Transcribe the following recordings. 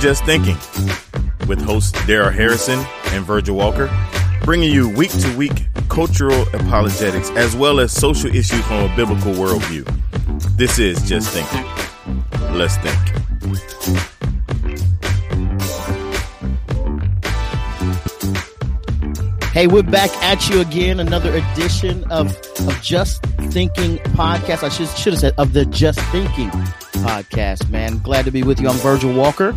Just Thinking with hosts Darrell Harrison and Virgil Walker, bringing you week to week cultural apologetics as well as social issues from a biblical worldview. This is Just Thinking. Let's think. Hey, we're back at you again. Another edition of, of Just Thinking podcast. I should, should have said of the Just Thinking podcast, man. Glad to be with you. I'm Virgil Walker.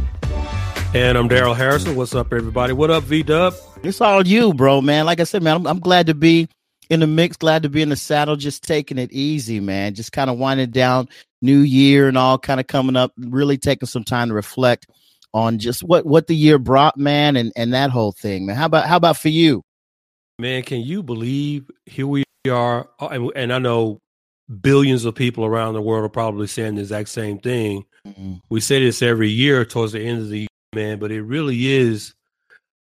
And I'm Darrell Harrison. What's up, everybody? What up, V Dub? It's all you, bro, man. Like I said, man, I'm, I'm glad to be in the mix, glad to be in the saddle, just taking it easy, man. Just kind of winding down New Year and all kind of coming up, really taking some time to reflect on just what what the year brought, man, and and that whole thing, man. How about how about for you? Man, can you believe here we are? uh, And, and I know billions of people around the world are probably saying the exact same thing. Mm-hmm. We say this every year towards the end of the year, man, but it really is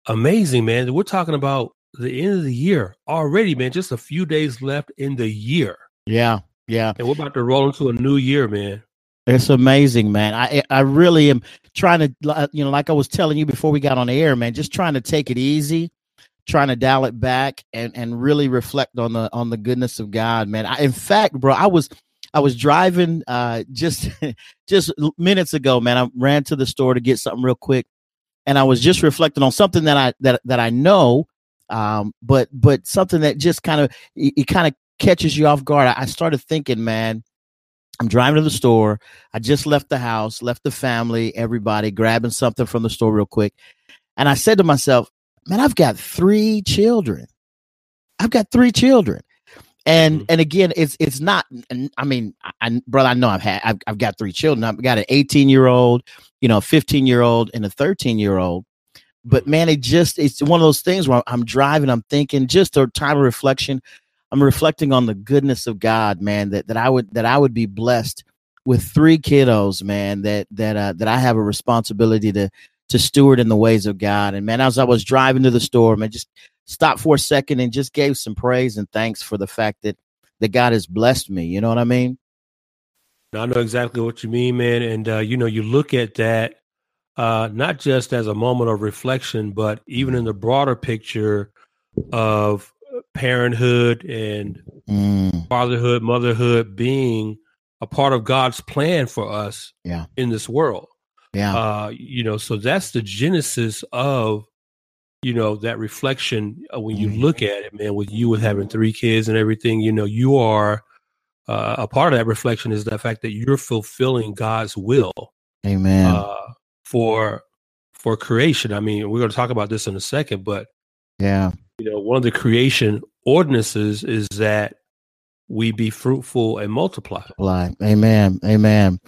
amazing, man. We're talking about the end of the year already, man. Just a few days left in the year. Yeah, yeah. And we're about to roll into a new year, man. It's amazing, man. I I really am trying to, uh, you know, like I was telling you before we got on the air, man. Just trying to take it easy, trying to dial it back, and and really reflect on the on the goodness of God, man. I, in fact, bro, I was I was driving uh just just minutes ago, man. I ran to the store to get something real quick, and I was just reflecting on something that I that that I know, um, but but something that just kind of it, it kind of catches you off guard. I, I started thinking, man. I'm driving to the store. I just left the house, left the family, everybody, grabbing something from the store real quick. And I said to myself, man, I've got three children. I've got three children. And Mhm. and again, it's it's not. I mean, I, I- brother, I know I've had I've, I've got three children. I've got an 18 year old, you know, a 15 year old, and a 13 year old. But man, it just it's one of those things where I'm driving, I'm thinking, just a time of reflection. I'm reflecting on the goodness of God, man. That that I would that I would be blessed with three kiddos, man. That that uh, that I have a responsibility to to steward in the ways of God. And man, as I was driving to the store, man, just stopped for a second and just gave some praise and thanks for the fact that that God has blessed me. You know what I mean? I know exactly what you mean, man. And uh, you know, you look at that uh, not just as a moment of reflection, but even in the broader picture of parenthood and Mm, fatherhood, motherhood being a part of God's plan for us Yeah. in this world. yeah. Uh, you know, so that's the genesis of you know that reflection uh, when you Mhm. look at it, man. With you with having three kids and everything, you know, you are uh, a part of that reflection is the fact that you're fulfilling God's will Amen. uh, for for creation. I mean, we're going to talk about this in a second, but yeah. you know, one of the creation ordinances is that we be fruitful and multiply. Lie. Amen. Amen.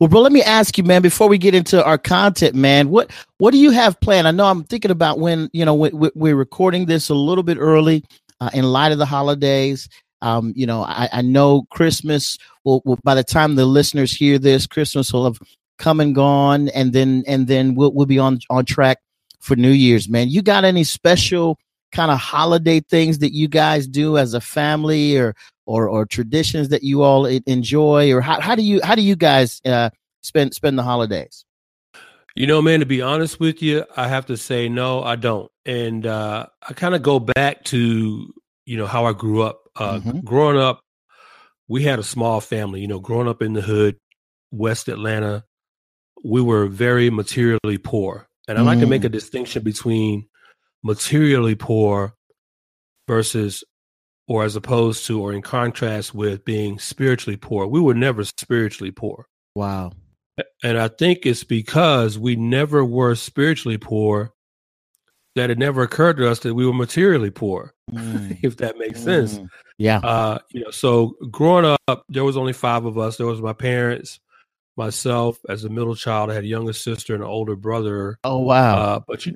Well, bro, let me ask you, man, before we get into our content, man, what what do you have planned? I know I'm thinking about when you know we- we're recording this a little bit early uh, in light of the holidays. Um, you know, I, I know Christmas. Will, will by the time the listeners hear this, Christmas will have come and gone, and then and then we'll we'll be on on track for New Year's. Man, you got any special kind of holiday things that you guys do as a family, or or or traditions that you all enjoy or how, how do you how do you guys uh spend spend the holidays You know, man, to be honest with you, I have to say no, I don't. And uh, I kind of go back to, you know, how I grew up. Uh, Mhm. Growing up, we had a small family, you know, growing up in the hood, West Atlanta, we were very materially poor. And I like to make a distinction between materially poor versus, or as opposed to, or in contrast with being spiritually poor. We were never spiritually poor. wow And I think it's because we never were spiritually poor that it never occurred to us that we were materially poor, Mm, if that makes sense. mm. yeah Uh, you know, so growing up, there was only five of us. There was my parents, myself as a middle child. I had a younger sister and an older brother. oh wow Uh, but you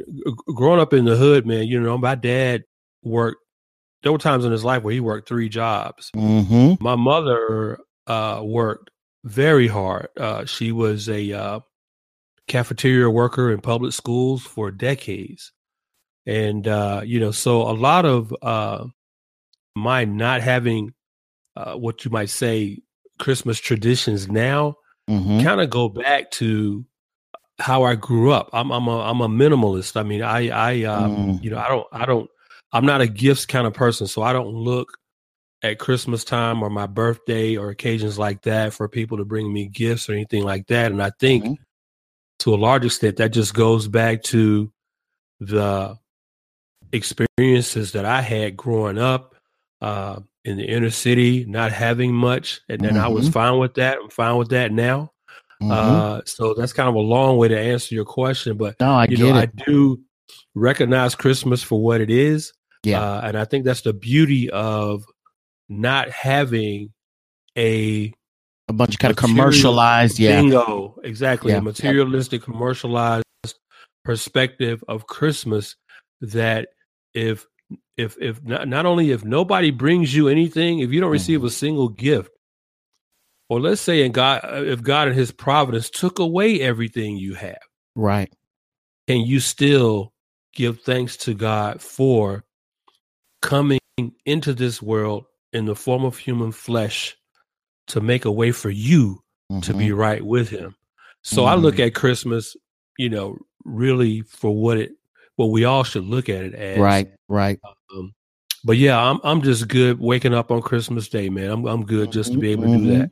growing up in the hood, man, you know, my dad worked. There were times in his life where he worked three jobs. mm-hmm My mother uh, worked very hard. Uh, she was a uh, cafeteria worker in public schools for decades. And, uh, you know, so a lot of uh, my not having uh, what you might say Christmas traditions now mm-hmm kind of go back to how I grew up. I'm I'm a I'm a minimalist. I mean, I I um, mm. you know I don't I don't I'm not a gifts kind of person, so I don't look at Christmas time or my birthday or occasions like that for people to bring me gifts or anything like that. And I think mm-hmm. to a large extent that just goes back to the experiences that I had growing up uh, in the inner city, not having much, and then mm-hmm. I was mm-hmm. fine with that. I'm fine with that now. Mm-hmm. Uh, so that's kind of a long way to answer your question, but no, I you know, it. I do recognize Christmas for what it is. Yeah, uh, and I think that's the beauty of not having a a bunch of kind of commercialized, yeah, bingo, exactly, yeah. a materialistic, commercialized perspective of Christmas. That if if if not, not only if nobody brings you anything, if you don't receive mm-hmm. a single gift, or let's say in God, uh, if God and His providence took away everything you have, right, can you still give thanks to God for coming into this world in the form of human flesh to make a way for you mm-hmm. to be mm-hmm. right with Him? So mm-hmm. I look mm-hmm. at Christmas, you know, really for what it, what we all should look at it as. Right, right. Um, but yeah, I'm I'm just good waking up on Christmas Day, man. I'm I'm good just to be able to do mm-hmm. that.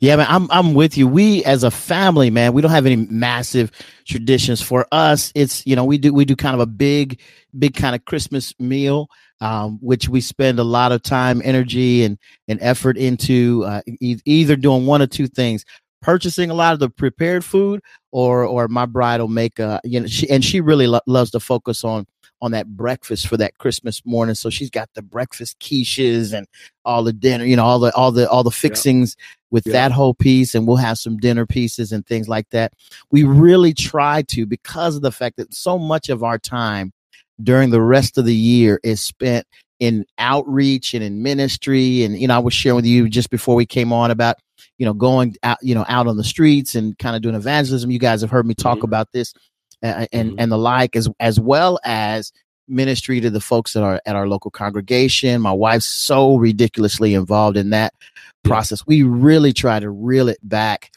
Yeah, man, I'm I'm with you. We as a family, man, we don't have any massive traditions. For us, it's you know we do we do kind of a big, big kind of Christmas meal, um, which we spend a lot of time, energy, and and effort into uh, e- either doing one or two things: purchasing a lot of the prepared food, or or my bride will make a you know she and she really lo- loves to focus on on that breakfast for that Christmas morning. So she's got the breakfast quiches and all the dinner, you know, all the all the all the fixings yeah. with yeah. that whole piece, and we'll have some dinner pieces and things like that. We really try to because of the fact that so much of our time during the rest of the year is spent in outreach and in ministry and you know i was sharing with you just before we came on about you know going out you know out on the streets and kind of doing evangelism you guys have heard me talk mm-hmm. about this and mm-hmm. and the like as as well as ministry to the folks at our at our local congregation. My wife's so ridiculously involved in that process. We really try to reel it back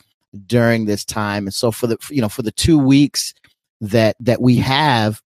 during this time. And so for the you know for the 2 weeks that that we have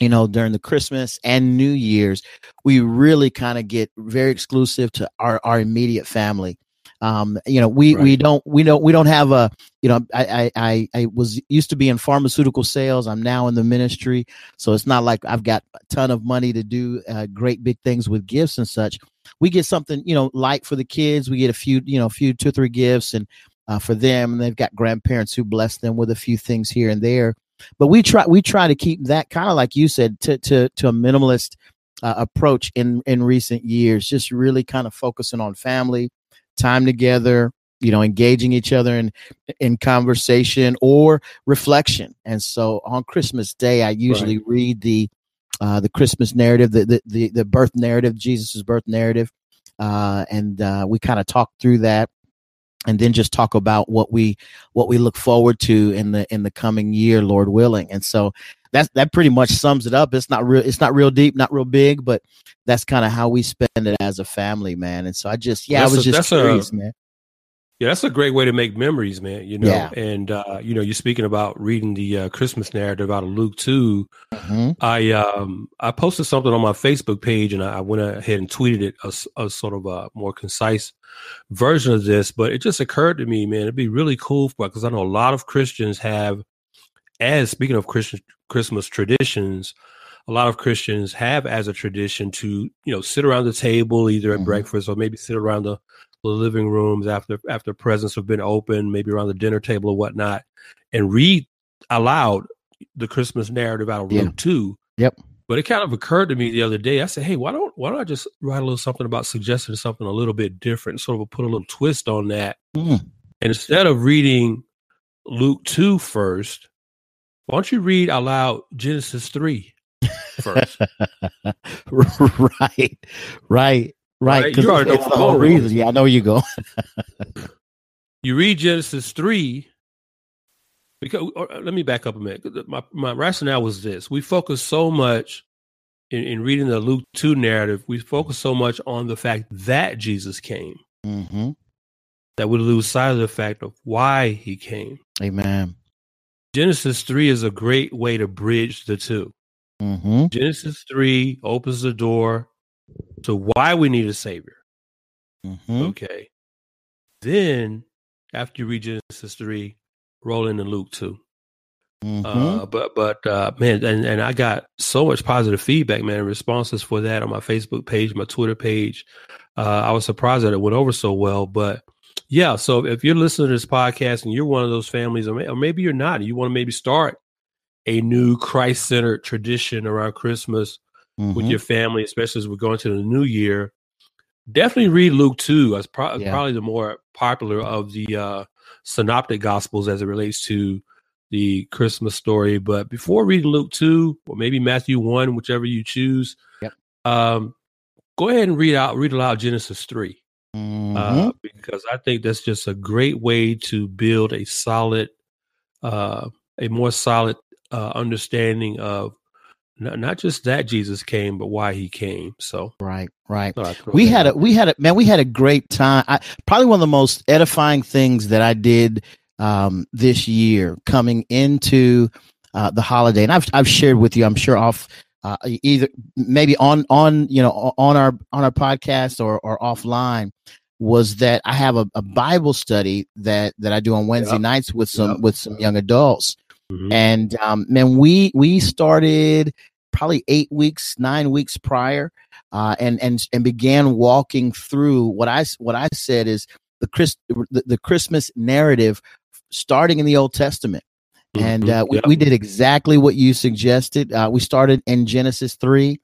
you know during the christmas and new year's we really kind of get very exclusive to our our immediate family um, you know, we, right. we don't, we don't, we don't have a, you know, I, I, I was used to be in pharmaceutical sales. I'm now in the ministry. So it's not like I've got a ton of money to do uh, great big things with gifts and such. We get something, you know, light for the kids. We get a few, you know, a few, two, three gifts and, uh, for them. And they've got grandparents who bless them with a few things here and there. But we try, we try to keep that kind of like you said, to, to, to a minimalist uh, approach in, in recent years, just really kind of focusing on family, time together, you know, engaging each other in in conversation or reflection. And so on Christmas Day, I usually right. read the uh, the Christmas narrative, the, the the the birth narrative, Jesus's birth narrative, uh, and uh, we kind of talk through that, and then just talk about what we what we look forward to in the in the coming year, Lord willing. And so that that pretty much sums it up. It's not real. It's not real deep, not real big, but that's kind of how we spend it as a family, man. And so I just, yeah, that's I was a, just curious, a, man. Yeah, that's a great way to make memories, man. You know, yeah. and uh, you know, you're speaking about reading the uh, Christmas narrative out of Luke 2 mm-hmm. I um I posted something on my Facebook page, and I, I went ahead and tweeted it a, a, sort of a more concise version of this. But it just occurred to me, man, it'd be really cool because I know a lot of Christians have, as speaking of Christian Christmas traditions, a lot of Christians have as a tradition to, you know, sit around the table either at mm-hmm. breakfast or maybe sit around the, the living rooms after after presents have been open, maybe around the dinner table or whatnot, and read aloud the Christmas narrative out of yeah. Luke two. Yep. But it kind of occurred to me the other day. I said, "Hey, why don't why don't I just write a little something about suggesting something a little bit different, sort of put a little twist on that, mm. and instead of reading Luke two first, why don't you read aloud Genesis three? first. right, right, right. You already know the whole reason. Yeah, I know you go. you read Genesis three. Because or, let me back up a minute. My my rationale was this: we focus so much in, in reading the Luke two narrative. We focus so much on the fact that Jesus came. Mm-hmm. That we lose sight of the fact of why he came. Amen. Genesis 3 is a great way to bridge the 2 Mm-hmm. Genesis 3 opens the door to why we need a savior. Mm-hmm. Okay. Then, after you read Genesis 3, roll into Luke 2. Mm-hmm. Uh, but but uh, man, and, and I got so much positive feedback, man, responses for that on my Facebook page, my Twitter page. Uh, I was surprised that it went over so well. But yeah, so if you're listening to this podcast and you're one of those families, or, may, or maybe you're not, you want to maybe start a new Christ centered tradition around Christmas with Mhm. your family, especially as we're going to the new year. Definitely read Luke 2. That's pro- Yeah. probably the more popular of the uh, synoptic gospels as it relates to the Christmas story. But before reading Luke 2 or maybe Matthew 1, whichever you choose, Yep. um, go ahead and read out read aloud Genesis 3 Mhm. uh, because I think that's just a great way to build a solid, uh, a more solid uh, understanding of not, not just that Jesus came, but why he came. So right, right. thought we had a we had a man we had a great time I, probably one of the most edifying things that i did um this year coming into uh the holiday and i've i've shared with you i'm sure off uh, either maybe on on you know on our on our podcast or or offline was that i have a, a bible study that that i do on wednesday Yep. nights with some Yep. with some young adults Mhm. and um, man, we we started probably eight weeks, nine weeks prior, uh, and and and began walking through what I what I said is the Chris the, the Christmas narrative, starting in the Old Testament. And Mhm. uh, we, we did exactly what you suggested. Uh, we started in Genesis three,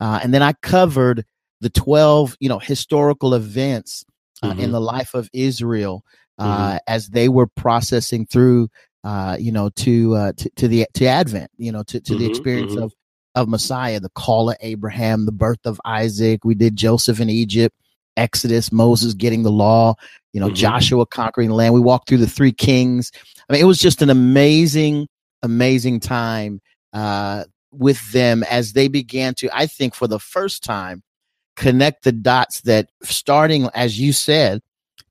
uh, and then I covered the twelve, you know, historical events uh, in Mhm. the life of Israel uh, as they were processing through, uh, you know, to, uh, to to the to Advent, you know, to to the Mhm, experience mhm. of of Messiah, the call of Abraham, the birth of Isaac. We did Joseph in Egypt, Exodus, Moses getting the law, you know, Mhm. Joshua conquering the land. We walked through the three kings. I mean, it was just an amazing, amazing time uh, with them as they began to, I think, for the first time, connect the dots that starting, as you said,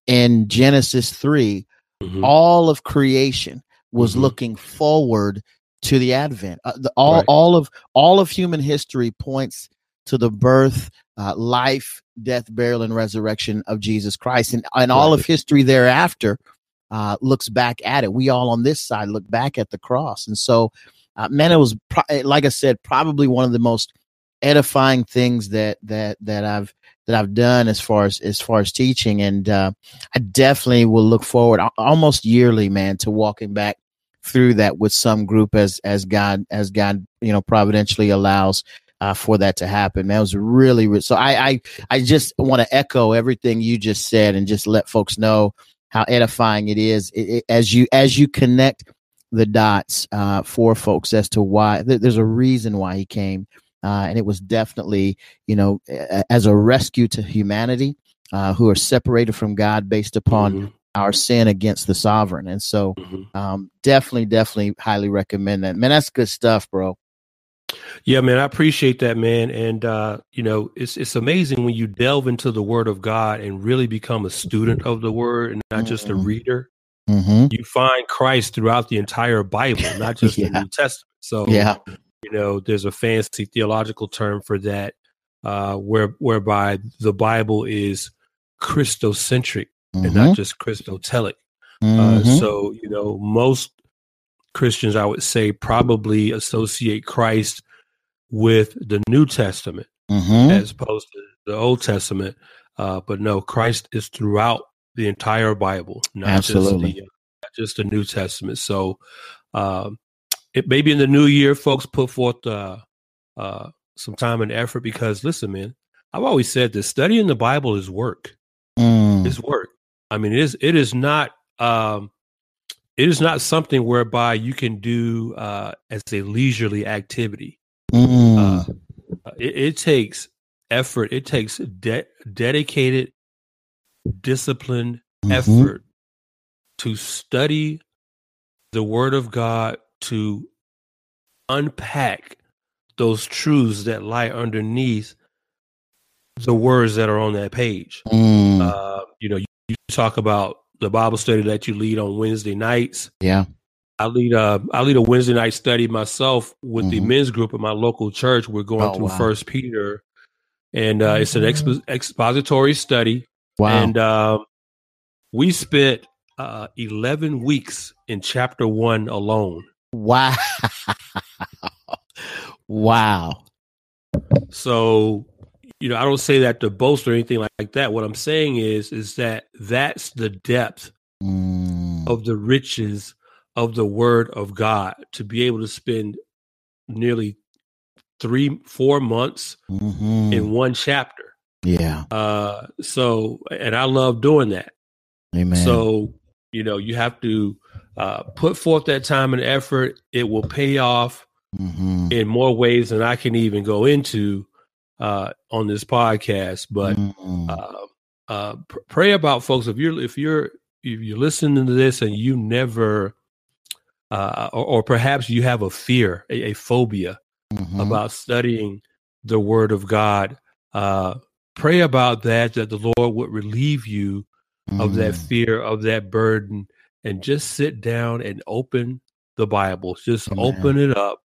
in Genesis 3, Mhm. all of creation was Mhm. looking forward to the advent uh, the, all Right. all of all of human history points to the birth uh, life death burial and resurrection of jesus christ and, and all of history thereafter uh, looks back at it we all on this side look back at the cross and so uh, man it was pro- like i said probably one of the most edifying things that that that i've that i've done as far as as far as teaching and uh, I definitely will look forward almost yearly, man, to walking back through that with some group as as God as God you know providentially allows uh, for that to happen. Man, it was really re- so. I I I just want to echo everything you just said and just let folks know how edifying it is it, it- as you as you connect the dots uh, for folks as to why th- there's a reason why he came. Uh, and it was definitely, you know, as a rescue to humanity, uh, who are separated from God based upon Mhm. Our sin against the sovereign. And so, Mhm. um, definitely, definitely highly recommend that. Man, that's good stuff, bro. Yeah, man, I appreciate that, man. And uh, you know, it's it's amazing when you delve into the Word of God and really become a student of the Word and not just a Mhm. reader. Mm-hmm. You find Christ throughout the entire Bible, not just the New Testament. So, Yeah. you know, there's a fancy theological term for that, uh, where whereby the Bible is Christocentric and Mm-hmm. not just Christotelic. Uh, so, you know, most Christians, I would say, probably associate Christ with the New Testament mm-hmm. as opposed to the Old Testament. Uh, but no, Christ is throughout the entire Bible, not Absolutely. just the not just the New Testament. So, um, it maybe in the new year, folks put forth uh, uh, some time and effort because, listen, man, I've always said this: studying the Bible is work. Mm. It's work. I mean, it is. It is not. Um, it is not something whereby you can do uh, as a leisurely activity. Mm. Uh, it, it takes effort. It takes de- dedicated, disciplined Mhm. effort to study the Word of God to unpack those truths that lie underneath the words that are on that page. Mm. Uh, you know, you, you talk about the Bible study that you lead on Wednesday nights. yeah. I lead a I lead a Wednesday night study myself with the Mhm. men's group at my local church. We're going Oh, through wow. First Peter, and uh, it's an expo- expository study. Wow. And um, we spent uh, eleven weeks in chapter one alone. wow. wow. So, you know, I don't say that to boast or anything like, like that. What I'm saying is, is that that's the depth Mm, of the riches of the Word of God to be able to spend nearly three, four months mhm. in one chapter. Yeah. Uh, so, and I love doing that. Amen. So, you know, you have to uh, put forth that time and effort. It will pay off Mhm. in more ways than I can even go into uh, on this podcast. But Mhm. uh, uh, pr- pray about folks. If you're if you're if you're listening to this and you never, uh, or, or perhaps you have a fear, a, a phobia Mhm. about studying the Word of God, uh, pray about that. That the Lord would relieve you of that Mm. fear, of that burden, and just sit down and open the Bible. Just Amen. open it up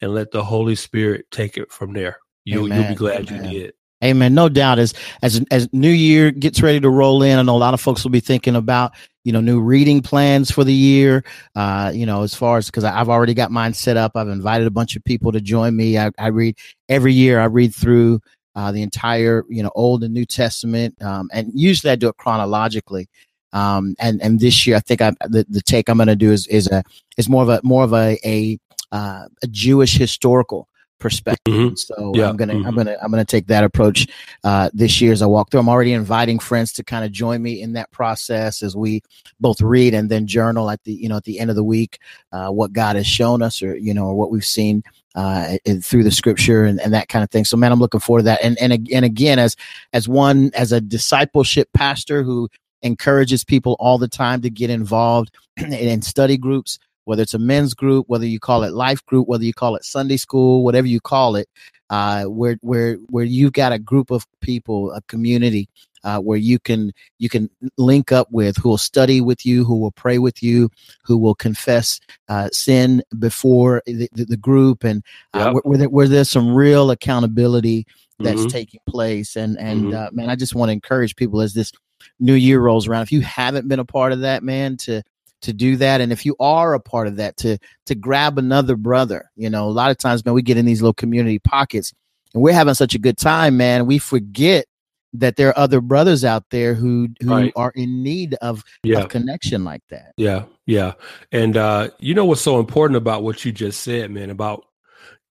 and let the Holy Spirit take it from there. You'll, you'll be glad Amen. you did. Amen. No doubt. As as as New Year gets ready to roll in, I know a lot of folks will be thinking about you know new reading plans for the year. Uh, you know, as far as because I've already got mine set up. I've invited a bunch of people to join me. I, I read every year. I read through uh, the entire you know Old and New Testament, um, and usually I do it chronologically. Um, and and this year I think I the, the take I'm going to do is is a is more of a more of a a uh, a Jewish historical perspective. Mhm. So Yeah. I'm gonna I'm Mhm. gonna I'm gonna take that approach uh, this year as I walk through. I'm already inviting friends to kind of join me in that process as we both read and then journal at the you know at the end of the week uh, what God has shown us or you know or what we've seen uh, through the Scripture and, and that kind of thing. So man, I'm looking forward to that. And and and again, as as one as a discipleship pastor who encourages people all the time to get involved in, in study groups whether it's a men's group, whether you call it life group, whether you call it Sunday school, whatever you call it, uh, where where where you've got a group of people, a community uh, where you can you can link up with, who will study with you, who will pray with you, who will confess uh, sin before the, the, the group, and uh, Yep. where, where, there, where there's some real accountability that's Mhm. taking place. And and Mhm. uh, man, I just want to encourage people as this new year rolls around. If you haven't been a part of that, man, to to do that, and if you are a part of that, to to grab another brother. You know, a lot of times, man, we get in these little community pockets, and we're having such a good time, man. We forget that there are other brothers out there who who Right. are in need of, Yeah. of connection like that. Yeah, yeah. And uh, you know what's so important about what you just said, man, about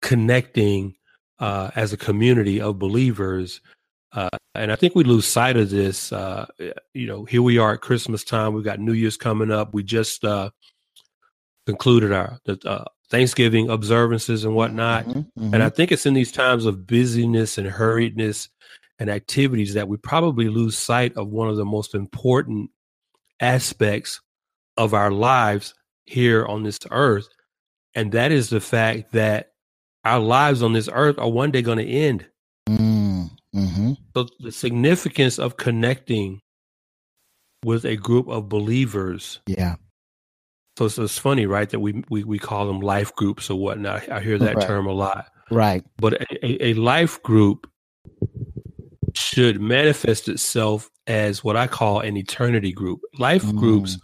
connecting uh, as a community of believers. Uh, and I think we lose sight of this. Uh, you know, here we are at Christmas time. We've got New Year's coming up. We just uh, concluded our the, uh, Thanksgiving observances and whatnot. Mhm, And I mhm. think it's in these times of busyness and hurriedness and activities that we probably lose sight of one of the most important aspects of our lives here on this earth. And that is the fact that our lives on this earth are one day going to end. Mm, mhm. So the significance of connecting with a group of believers. Yeah. So it's, it's funny, right? That we, we we call them life groups or whatnot. I hear that Right. term a lot. Right. but a, a- a life group should manifest itself as what I call an eternity group. Life Mm. groups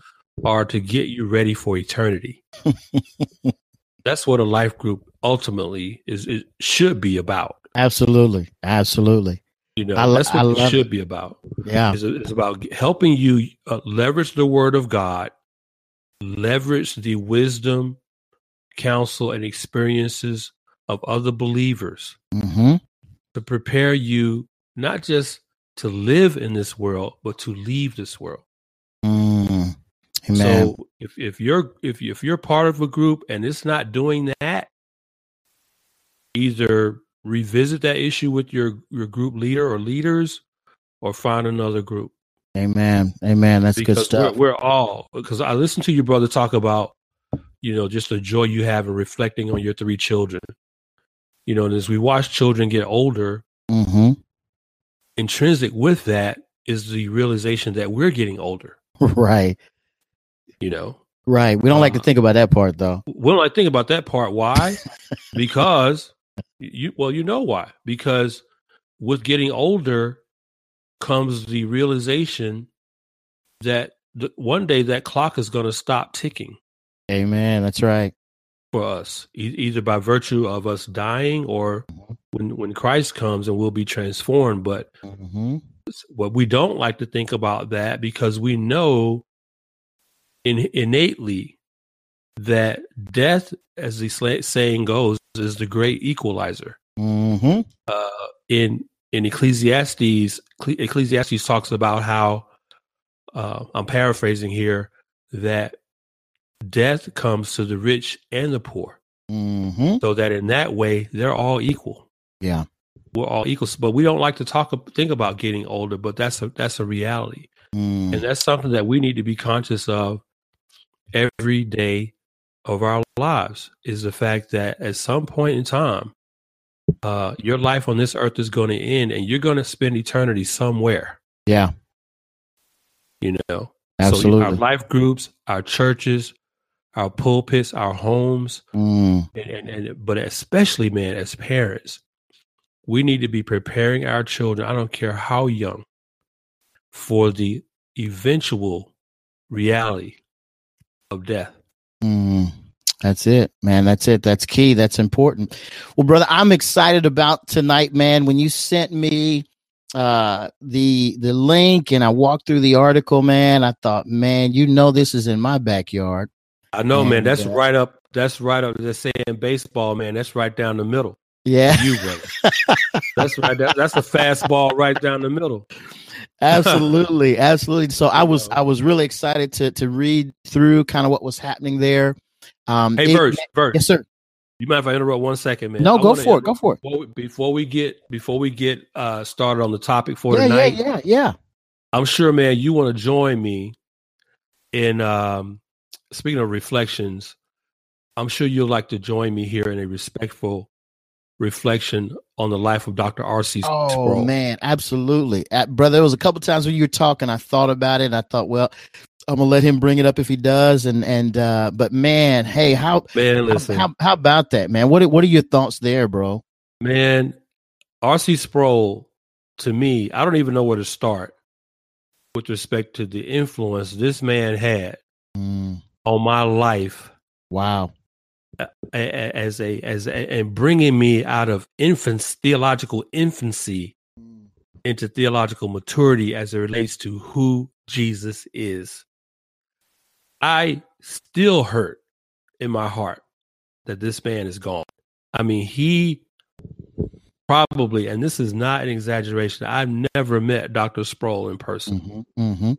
are to get you ready for eternity. That's what a life group ultimately is it should be about. Absolutely. Absolutely. You know, lo- that's what I it should be about. Yeah. It's, it's about helping you uh, leverage the word of God, leverage the wisdom, counsel, and experiences of other believers hmm to prepare you not just to live in this world, but to leave this world. Mm. Amen. So if, if you're if you, if you're part of a group and it's not doing that, either revisit that issue with your your group leader or leaders, or find another group. Amen. Amen. That's good stuff. We're, we're all because I listened to your brother talk about you know just the joy you have in reflecting on your three children. You know, and as we watch children get older, hmm intrinsic with that is the realization that we're getting older. Right. You know, Right. We don't uh, like to uh, think about that part though. We don't like to think about that part. Why? because you well, you know why. Because with getting older comes the realization that th- one day that clock is going to stop ticking. Amen. That's right. For us, e- either by virtue of us dying or mm-hmm. when when Christ comes and we'll be transformed. But mm-hmm. what we don't like to think about that because we know in, innately that death, as the saying goes, is the great equalizer. Mm-hmm. Uh, in in Ecclesiastes, Ecclesiastes talks about how uh, I'm paraphrasing here that death comes to the rich and the poor, mm-hmm. so that in that way they're all equal. Yeah, we're all equal, but we don't like to talk think about getting older. But that's a that's a reality, mm. and that's something that we need to be conscious of every day of our lives. Is the fact that at some point in time, uh, your life on this earth is going to end, and you're going to spend eternity somewhere. Yeah, you know, absolutely. So our life groups, our churches, our pulpits, our homes, mm. and, and, and but especially, man, as parents, we need to be preparing our children. I don't care how young, for the eventual reality of death. Mm. That's it, man. That's it. That's key. That's important. Well, brother, I'm excited about tonight, man. When you sent me uh the the link and I walked through the article, man, I thought, man, you know this is in my backyard. I know, and, man. That's uh, right up. That's right up. They're saying baseball, man. That's right down the middle. Yeah, you brother. that's right. That, that's a fastball right down the middle. Absolutely, absolutely. So I was I was really excited to to read through kind of what was happening there. Um, hey, Verge, Verge. Yes, sir. You mind if I interrupt one second, man? No, I go for it. Go for it. Before we, before we get before we get uh, started on the topic for yeah, tonight, yeah, yeah, yeah. I'm sure, man, you want to join me in um, speaking of reflections. I'm sure you'll like to join me here in a respectful reflection on the life of Dr. R.C. Oh Sproul. man, absolutely, uh, brother. There was a couple times when you were talking, I thought about it, and I thought, well, I'm gonna let him bring it up if he does, and and uh, but man, hey, how man, listen, how, how about that, man? What what are your thoughts there, bro? Man, R.C. Sproul, to me, I don't even know where to start with respect to the influence this man had mm. on my life. Wow, as a as a, and bringing me out of infants theological infancy mm. into theological maturity as it relates to who Jesus is. I still hurt in my heart that this man is gone. I mean, he probably, and this is not an exaggeration, I've never met Dr. Sproul in person. Mm-hmm, mm-hmm.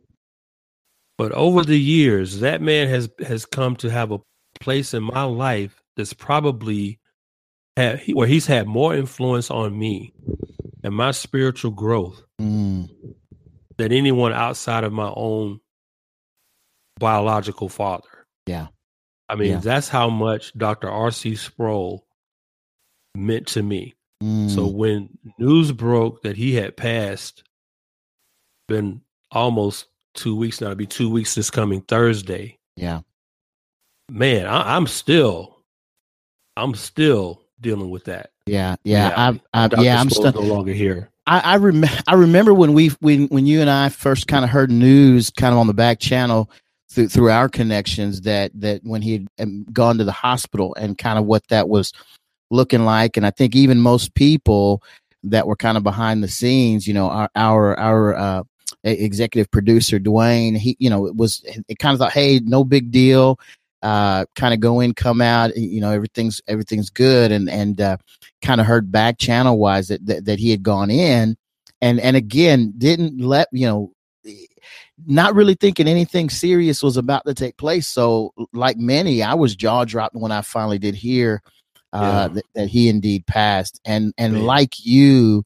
But over the years, that man has has come to have a place in my life that's probably had, where he's had more influence on me and my spiritual growth mm. than anyone outside of my own biological father. Yeah. I mean, yeah. that's how much Dr. R.C. Sproul meant to me. Mm. So when news broke that he had passed, been almost two weeks now, it'll be two weeks this coming Thursday. Yeah. Man, I, am still, I'm still dealing with that. Yeah. Yeah. yeah. I, I, yeah, I'm still no longer here. I, I, rem- I remember when we when when you and I first kind of heard news kind of on the back channel through through our connections that that when he had um, gone to the hospital and kind of what that was looking like and I think even most people that were kind of behind the scenes you know our our our uh, executive producer Dwayne he you know it was it kind of thought hey no big deal uh, kind of go in, come out, you know, everything's everything's good, and and uh, kind of heard back channel wise that, that that he had gone in, and and again didn't let you know, not really thinking anything serious was about to take place. So like many, I was jaw dropped when I finally did hear uh, yeah. that, that he indeed passed, and and Man. like you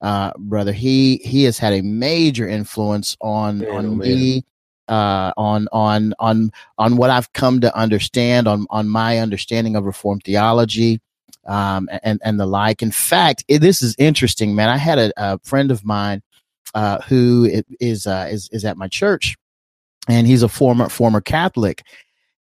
uh brother he he has had a major influence on man, on oh, me uh, on on on on what I've come to understand on on my understanding of Reformed theology, um, and and the like. In fact, it, this is interesting, man. I had a, a friend of mine uh, who is uh, is is at my church, and he's a former former Catholic.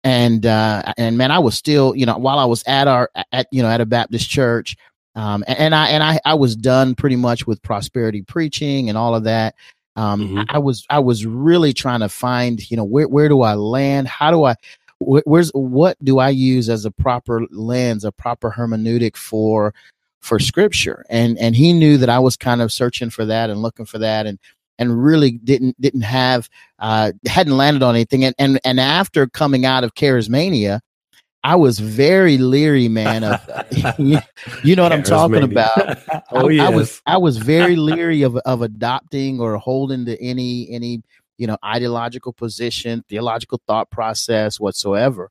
and uh, and man, I was still, you know, while I was at our at you know at a Baptist church, um, and, and I and I I was done pretty much with prosperity preaching and all of that. Um, mm-hmm. I was I was really trying to find, you know, where where do I land? How do I where's what do I use as a proper lens, a proper hermeneutic for for scripture? And and he knew that I was kind of searching for that and looking for that and and really didn't didn't have uh hadn't landed on anything and and, and after coming out of charismania I was very leery, man. Of you, know what I'm talking about. oh I, yes. I was I was very leery of of adopting or holding to any any you know ideological position, theological thought process whatsoever.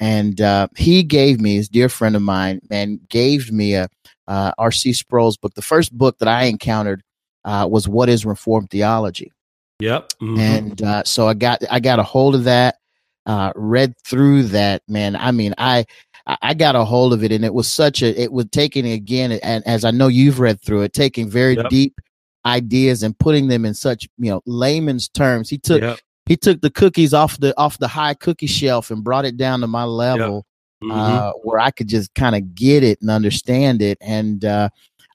And uh, he gave me, his dear friend of mine, man, gave me a uh, R.C. Sproul's book. The first book that I encountered uh, was "What Is Reformed Theology." Yep. Mm-hmm. And uh, so I got I got a hold of that uh, read through that, man, I mean, I I got a hold of it, and it was such a it was taking again, and as I know you've read through it, taking very yep. deep ideas and putting them in such you know layman's terms. He took yep. he took the cookies off the off the high cookie shelf and brought it down to my level. Yep. Mm-hmm. Uh, where I could just kind of get it and understand it, and uh,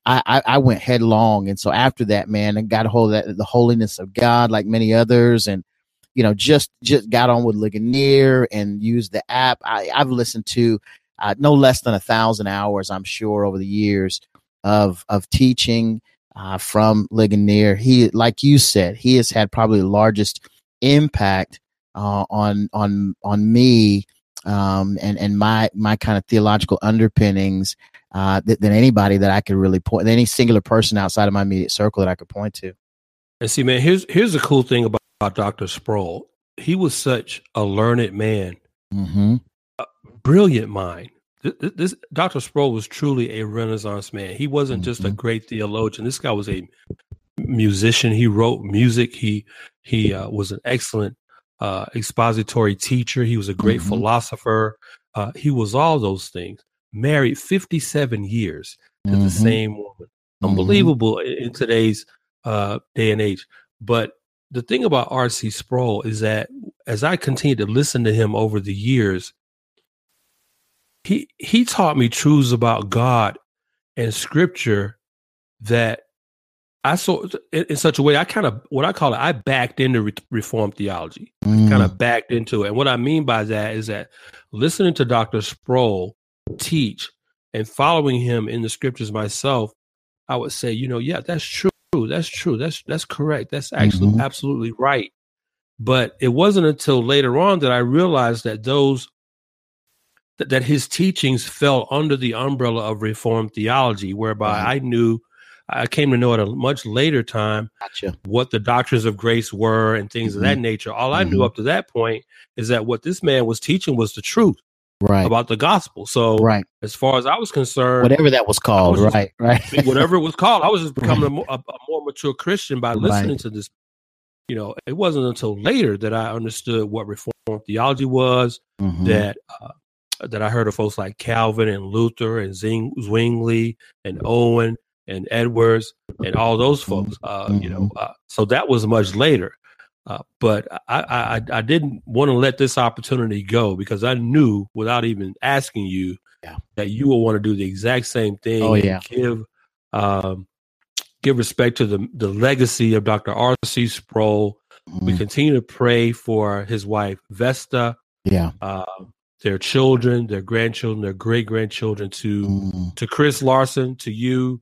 I, I, I went headlong. And so after that, man, I got a hold of that, the holiness of God, like many others, and you know, just just got on with Ligonier and used the app. I, I've listened to uh, no less than a thousand hours, I'm sure, over the years of of teaching uh, from Ligonier. He, like you said, he has had probably the largest impact uh, on on on me um, and and my my kind of theological underpinnings uh, th- than anybody that I could really point, any singular person outside of my immediate circle that I could point to. And see, man, here's here's the cool thing about about Dr. Sproul. He was such a learned man, mm-hmm. a brilliant mind. This, this, Dr. Sproul was truly a Renaissance man. He wasn't mm-hmm. just a mm-hmm. great theologian. This guy was a musician. He wrote music. He he uh, was an excellent uh, expository teacher. He was a great mm-hmm. philosopher. Uh, he was all those things. Married 57 years to the mm-hmm. same woman. Mm-hmm. Unbelievable in today's uh, day and age. But the thing about R.C. Sproul is that as I continued to listen to him over the years, he he taught me truths about God and Scripture that I saw in, in such a way. I kind of what I call it. I backed into re- Reformed theology. Mm. Kind of backed into it, and what I mean by that is that listening to Dr. Sproul teach and following him in the Scriptures myself, I would say, you know, yeah, that's true that's true. That's that's correct. That's actually mm-hmm. absolutely right. But it wasn't until later on that I realized that those that, that his teachings fell under the umbrella of Reformed theology, whereby right. I knew I came to know at a much later time gotcha. what the doctrines of grace were and things mm-hmm. of that mm-hmm. nature. All I mm-hmm. knew up to that point is that what this man was teaching was the truth right about the gospel so right as far as i was concerned whatever that was called was right just, right whatever it was called i was just becoming right. a, more, a, a, more, mature christian by listening right. to this you know it wasn't until later that i understood what reformed theology was mm-hmm. that uh, that i heard of folks like calvin and luther and Zing, zwingli and owen and edwards and all those folks uh, mm-hmm. you know uh, so that was much later uh, but I, I, I didn't want to let this opportunity go because I knew without even asking you yeah. that you will want to do the exact same thing. Oh yeah, give um, give respect to the the legacy of Dr. R.C. Sproul. Mm. We continue to pray for his wife Vesta. Yeah, uh, their children, their grandchildren, their great grandchildren. To mm. to Chris Larson, to you,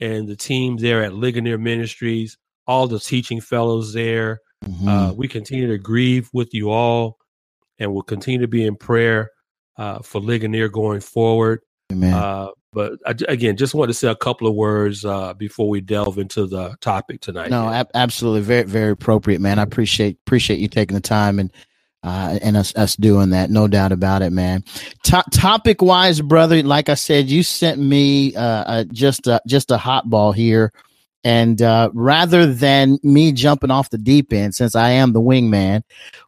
and the team there at Ligonier Ministries, all the teaching fellows there. Mm-hmm. Uh, we continue to grieve with you all, and we'll continue to be in prayer uh, for Ligonier going forward. Amen. Uh, but I, again, just want to say a couple of words uh, before we delve into the topic tonight. No, ab- absolutely, very very appropriate, man. I appreciate appreciate you taking the time and uh, and us us doing that. No doubt about it, man. To- topic wise, brother, like I said, you sent me uh, uh, just a just a hot ball here and uh, rather than me jumping off the deep end, since I am the wingman,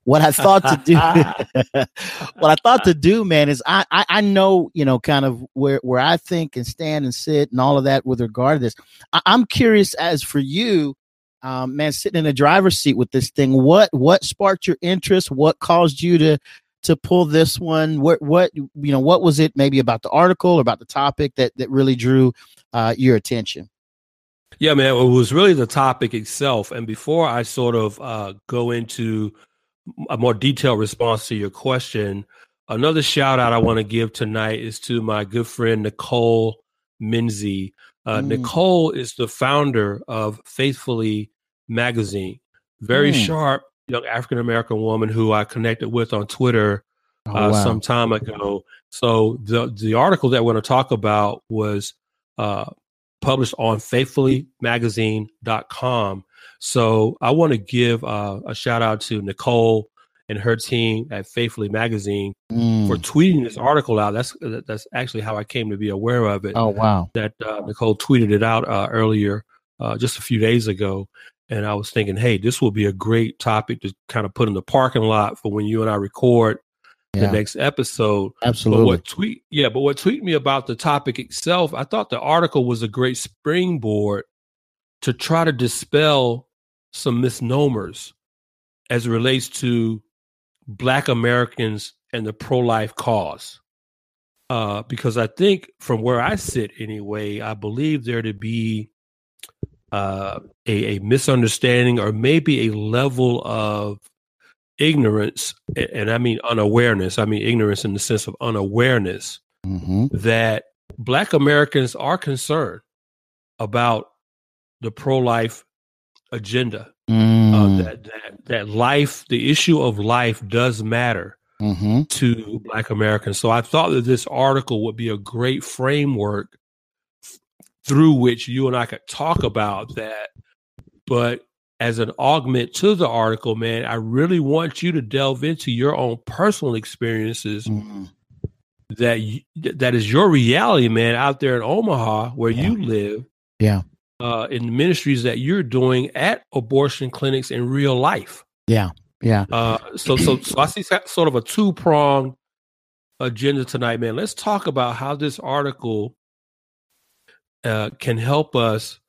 what I thought to do, what I thought to do, man, is I, I, I know you know kind of where where I think and stand and sit and all of that with regard to this. I, am curious as for you, um, man, sitting in the driver's seat with this thing. What what sparked your interest? What caused you to to pull this one? What what you know? What was it maybe about the article or about the topic that that really drew uh, your attention? Yeah, man, it was really the topic itself. And before I sort of uh, go into a more detailed response to your question, another shout out I want to give tonight is to my good friend Nicole Menzie. Uh, mm. Nicole is the founder of Faithfully Magazine. Very mm. sharp young African American woman who I connected with on Twitter oh, uh, wow. some time ago. So the the article that we're going to talk about was uh, published on faithfullymagazine.com. So I want to give uh, a shout out to Nicole and her team at Faithfully Magazine mm. for tweeting this article out. That's that's actually how I came to be aware of it. Oh wow! That uh, Nicole tweeted it out uh, earlier, uh, just a few days ago, and I was thinking, hey, this will be a great topic to kind of put in the parking lot for when you and I record yeah. the next episode. Absolutely. But what tweet? Yeah, but what tweeted me about the topic itself? I thought the article was a great springboard to try to dispel some misnomers as it relates to Black Americans and the pro-life cause. Uh, because I think from where I sit anyway, I believe there to be uh, a, a misunderstanding or maybe a level of ignorance, and I mean unawareness, I mean ignorance in the sense of unawareness, mm-hmm. that Black Americans are concerned about the pro life agenda. Uh, mm. Uh, that, that, that life, the issue of life does matter mm-hmm. to Black Americans. So I thought that this article would be a great framework through which you and I could talk about that. But as an augment to the article, man, I really want you to delve into your own personal experiences mm-hmm. that you, that is your reality, man, out there in Omaha where yeah. you live. Yeah. Uh, in the ministries that you're doing at abortion clinics in real life. Yeah. Yeah. Uh, so, so, so I see sort of a two prong agenda tonight, man. Let's talk about how this article uh, can help us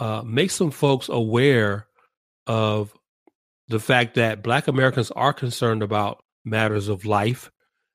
uh, make some folks aware of the fact that Black Americans are concerned about matters of life.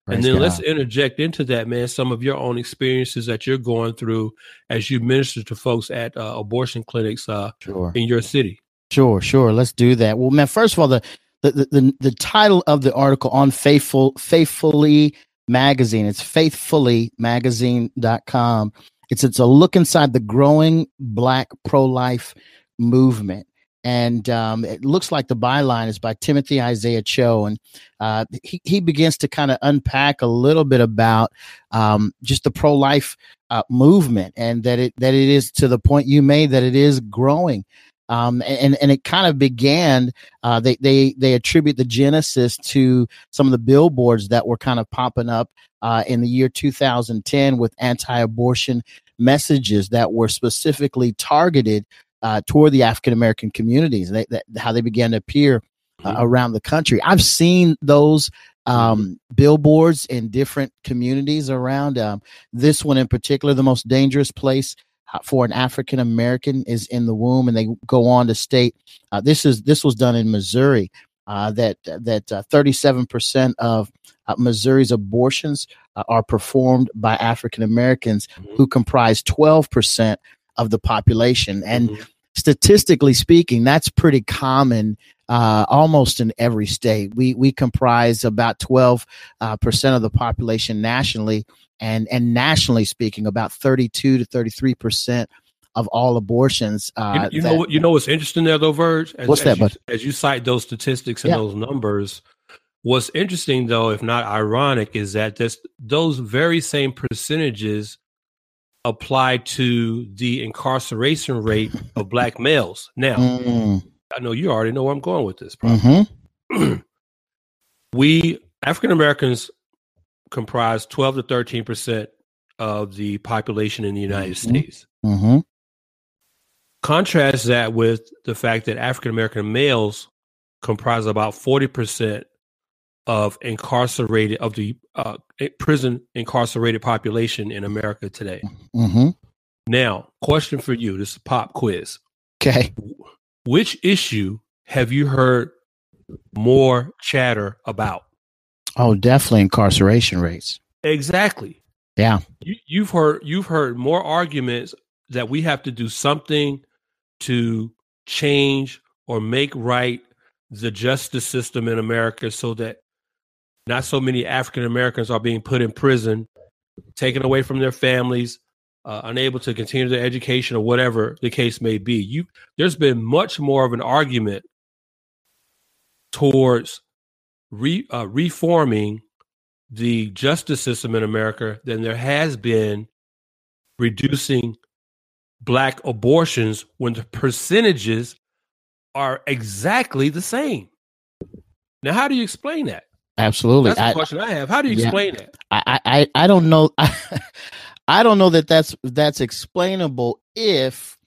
Praise and then God. let's interject into that, man, some of your own experiences that you're going through as you minister to folks at uh, abortion clinics uh, sure. in your city. Sure, sure. Let's do that. Well, man, first of all, the the, the, the title of the article on faithful faithfully magazine it's faithfullymagazine.com it's it's a look inside the growing black pro-life movement and um, it looks like the byline is by Timothy Isaiah Cho, and uh, he he begins to kind of unpack a little bit about um, just the pro life uh, movement, and that it that it is to the point you made that it is growing. Um, and and it kind of began. Uh, they they they attribute the genesis to some of the billboards that were kind of popping up uh, in the year 2010 with anti-abortion messages that were specifically targeted uh, toward the African American communities, they, that, how they began to appear uh, mm-hmm. around the country. I've seen those um, mm-hmm. billboards in different communities around. Um, this one in particular, the most dangerous place uh, for an African American is in the womb, and they go on to state uh, this is this was done in Missouri. Uh, that that uh, 37% of uh, Missouri's abortions uh, are performed by African Americans, mm-hmm. who comprise 12% of the population. And mm-hmm statistically speaking, that's pretty common uh, almost in every state. We we comprise about twelve uh, percent of the population nationally, and and nationally speaking, about thirty two to thirty three percent of all abortions. Uh, you, you that, know what you know what's interesting there though, Verge. As, what's that? As you, as you cite those statistics and yeah. those numbers. What's interesting, though, if not ironic, is that this, those very same percentages apply to the incarceration rate of black males. Now, mm. I know you already know where I'm going with this. Mm-hmm. we African Americans comprise 12 to 13 percent of the population in the United mm-hmm. States. Mm-hmm. Contrast that with the fact that African American males comprise about 40 percent of incarcerated of the uh, prison incarcerated population in America today. Mm-hmm. Now, question for you: This is pop quiz. Okay, which issue have you heard more chatter about? Oh, definitely incarceration rates. Exactly. Yeah. You, you've heard you've heard more arguments that we have to do something to change or make right the justice system in America so that not so many African Americans are being put in prison, taken away from their families, uh, unable to continue their education or whatever the case may be. You, there's been much more of an argument towards re, uh, reforming the justice system in America than there has been reducing black abortions when the percentages are exactly the same. Now, how do you explain that? Absolutely. That's the I, question I have. How do you explain yeah, I, I, I don't know. I don't know that that's that's explainable if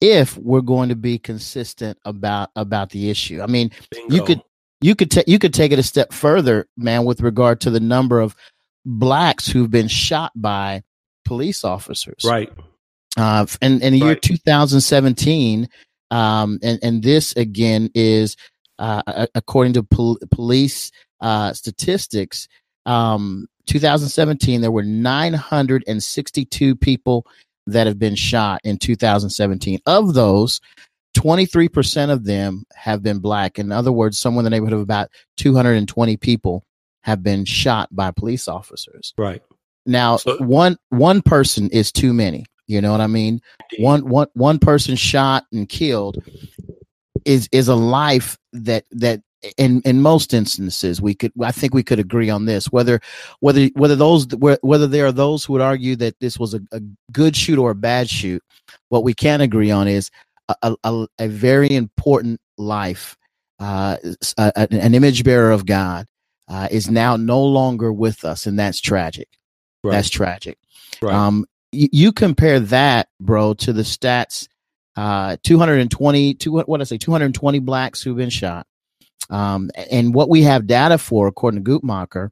if we're going to be consistent about about the issue. I mean, Bingo. you could you could take you could take it a step further, man, with regard to the number of blacks who've been shot by police officers. Right. Uh, in, in the year 2017, um, and, and this again is uh, according to pol- police uh, statistics, um, 2017, there were 962 people that have been shot in 2017. Of those, 23% of them have been black. In other words, somewhere in the neighborhood of about 220 people have been shot by police officers. Right. Now, so, one one person is too many. You know what I mean? One one one person shot and killed is is a life that that in in most instances we could i think we could agree on this whether whether whether those whether there are those who would argue that this was a, a good shoot or a bad shoot what we can agree on is a, a, a very important life uh, an image bearer of god uh, is now no longer with us and that's tragic right. that's tragic right. um, y- you compare that bro to the stats uh, 220 two, what I say 220 blacks who've been shot um, and what we have data for, according to Guttmacher,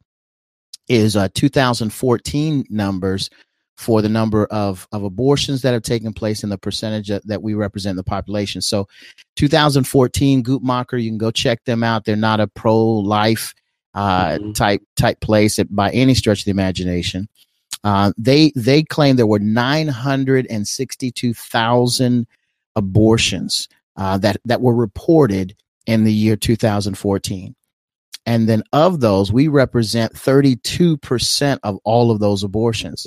is uh, 2014 numbers for the number of, of abortions that have taken place and the percentage that we represent in the population. So 2014 Guttmacher, you can go check them out. They're not a pro-life uh, mm-hmm. type type place by any stretch of the imagination. Uh, they they claim there were 962,000 abortions uh, that that were reported in the year 2014. And then of those, we represent 32% of all of those abortions.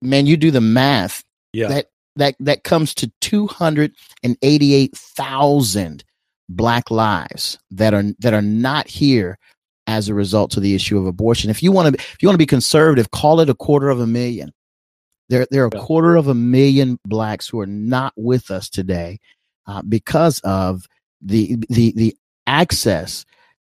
Man, you do the math. Yeah. That that that comes to 288,000 black lives that are that are not here as a result of the issue of abortion. If you want to if you want to be conservative, call it a quarter of a million. There there are a quarter of a million blacks who are not with us today uh, because of the the the access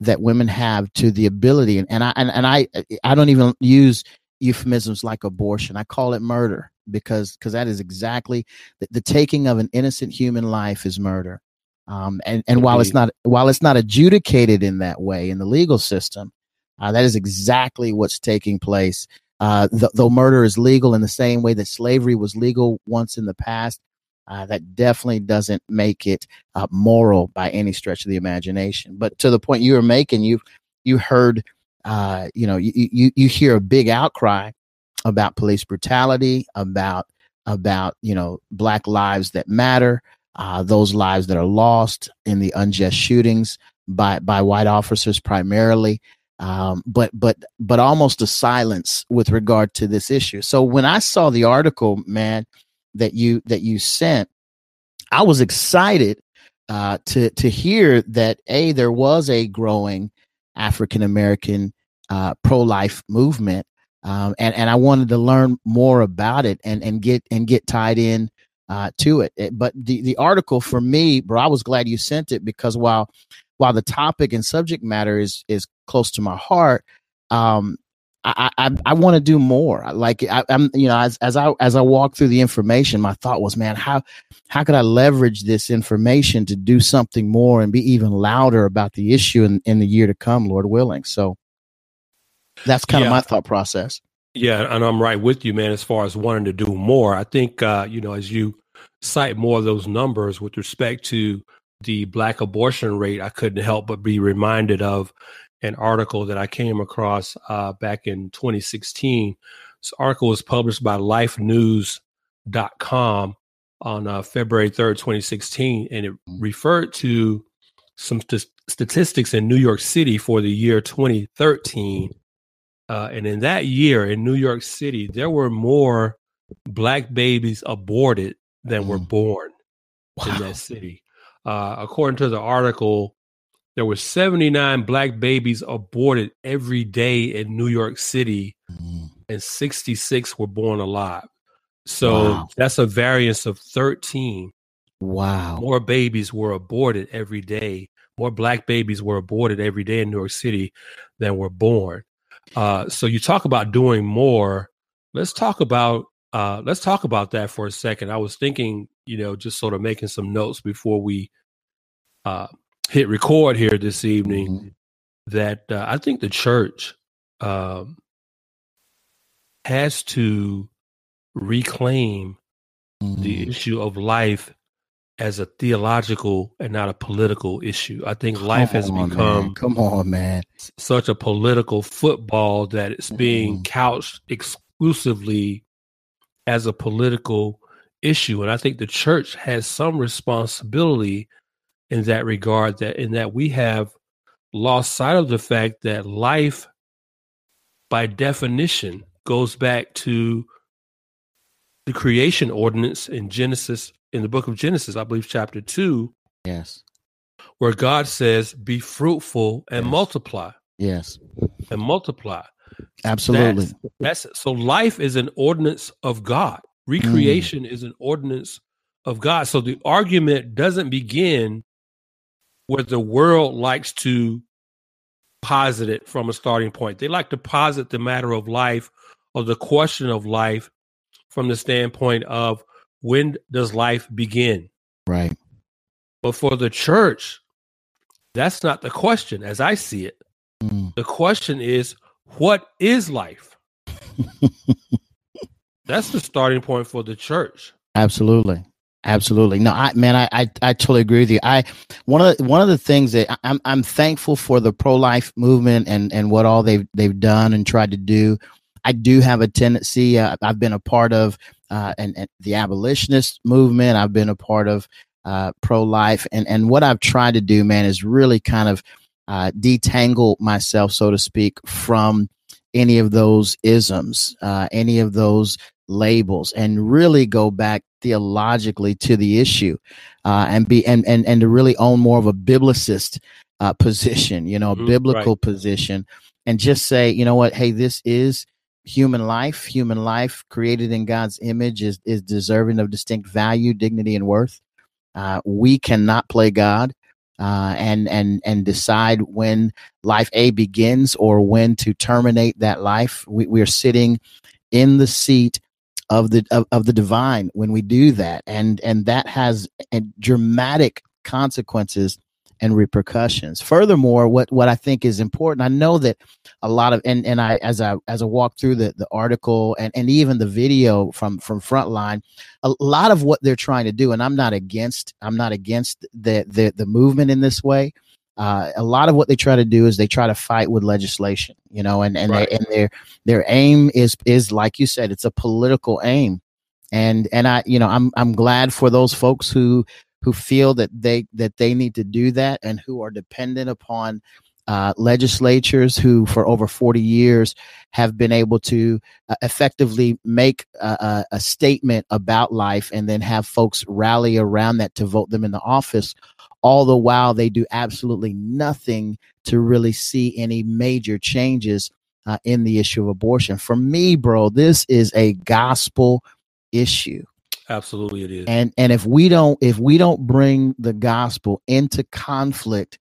that women have to the ability and, and I and, and I I don't even use euphemisms like abortion. I call it murder because because that is exactly the, the, taking of an innocent human life is murder. Um, and and while it's not while it's not adjudicated in that way in the legal system, uh, that is exactly what's taking place. Uh, th- though murder is legal in the same way that slavery was legal once in the past, uh, that definitely doesn't make it uh, moral by any stretch of the imagination. But to the point you were making, you you heard, uh, you know, you, you you hear a big outcry about police brutality, about about you know black lives that matter, uh, those lives that are lost in the unjust shootings by by white officers primarily. Um, but but but almost a silence with regard to this issue. So when I saw the article, man, that you that you sent, I was excited uh, to to hear that a there was a growing African American uh, pro life movement, um, and and I wanted to learn more about it and and get and get tied in uh, to it. it. But the the article for me, bro, I was glad you sent it because while while the topic and subject matter is is close to my heart, um, I, I, I want to do more. Like I, am you know, as, as I, as I walk through the information, my thought was, man, how, how could I leverage this information to do something more and be even louder about the issue in, in the year to come, Lord willing. So that's kind yeah. of my thought process. Yeah. And I'm right with you, man, as far as wanting to do more. I think, uh, you know, as you cite more of those numbers with respect to the black abortion rate, I couldn't help but be reminded of an article that I came across uh, back in 2016. This article was published by lifenews.com on uh, February 3rd, 2016, and it mm-hmm. referred to some st- statistics in New York City for the year 2013. Uh, and in that year in New York City, there were more black babies aborted than were mm. born wow. in that city. Uh, according to the article, there were 79 black babies aborted every day in New York City, mm. and 66 were born alive. So wow. that's a variance of 13. Wow. More babies were aborted every day. More black babies were aborted every day in New York City than were born. Uh, so you talk about doing more. Let's talk about uh, let's talk about that for a second. I was thinking, you know, just sort of making some notes before we uh, hit record here this evening. Mm-hmm. That uh, I think the church um, has to reclaim mm-hmm. the issue of life as a theological and not a political issue. I think life has on, become man. come on, man, such a political football that it's being mm-hmm. couched exclusively as a political issue. And I think the church has some responsibility in that regard that in that we have lost sight of the fact that life by definition goes back to the creation ordinance in Genesis in the book of Genesis, I believe chapter 2. Yes. Where God says, "Be fruitful and yes. multiply." Yes. And multiply. Absolutely. That's, that's, so life is an ordinance of God. Recreation mm. is an ordinance of God. So the argument doesn't begin where the world likes to posit it from a starting point. They like to posit the matter of life or the question of life from the standpoint of when does life begin? Right. But for the church, that's not the question as I see it. Mm. The question is what is life? That's the starting point for the church. Absolutely. Absolutely. No, I man, I, I, I totally agree with you. I one of the one of the things that I'm I'm thankful for the pro life movement and and what all they've they've done and tried to do. I do have a tendency. Uh, I've been a part of uh, and, and, the abolitionist movement. I've been a part of uh, pro life, and and what I've tried to do, man, is really kind of uh, detangle myself, so to speak, from any of those isms, uh, any of those labels, and really go back theologically to the issue, uh, and be and and and to really own more of a biblicist uh, position, you know, a mm-hmm, biblical right. position, and just say, you know what, hey, this is human life. Human life created in God's image is is deserving of distinct value, dignity, and worth. Uh, we cannot play God uh, and and and decide when life A begins or when to terminate that life. We, we are sitting in the seat of the of, of the divine when we do that, and and that has uh, dramatic consequences and repercussions. Furthermore, what what I think is important, I know that a lot of and and I as I as I walk through the the article and and even the video from from Frontline, a lot of what they're trying to do, and I'm not against I'm not against the the the movement in this way. Uh, a lot of what they try to do is they try to fight with legislation, you know, and and, right. they, and their their aim is is like you said, it's a political aim, and and I you know I'm I'm glad for those folks who who feel that they that they need to do that and who are dependent upon uh, legislatures who for over 40 years have been able to uh, effectively make a, a, statement about life and then have folks rally around that to vote them in the office all the while they do absolutely nothing to really see any major changes uh, in the issue of abortion. For me bro this is a gospel issue. Absolutely it is. And and if we don't if we don't bring the gospel into conflict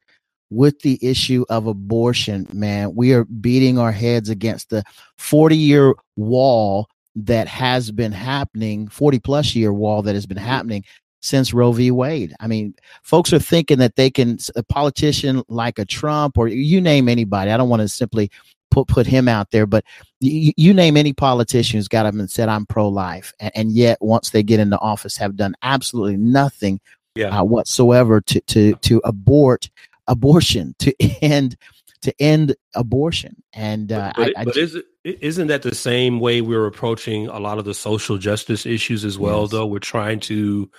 with the issue of abortion, man, we are beating our heads against the 40 year wall that has been happening, 40 plus year wall that has been happening since Roe v. Wade. I mean, folks are thinking that they can, a politician like a Trump or you name anybody, I don't want to simply put put him out there. But you, you name any politician who's got up and said I'm pro life, and, and, yet once they get into office, have done absolutely nothing yeah. uh, whatsoever to to to abort abortion to end to end abortion. And uh, but, I, I but is it, isn't that the same way we're approaching a lot of the social justice issues as well? Yes. Though we're trying to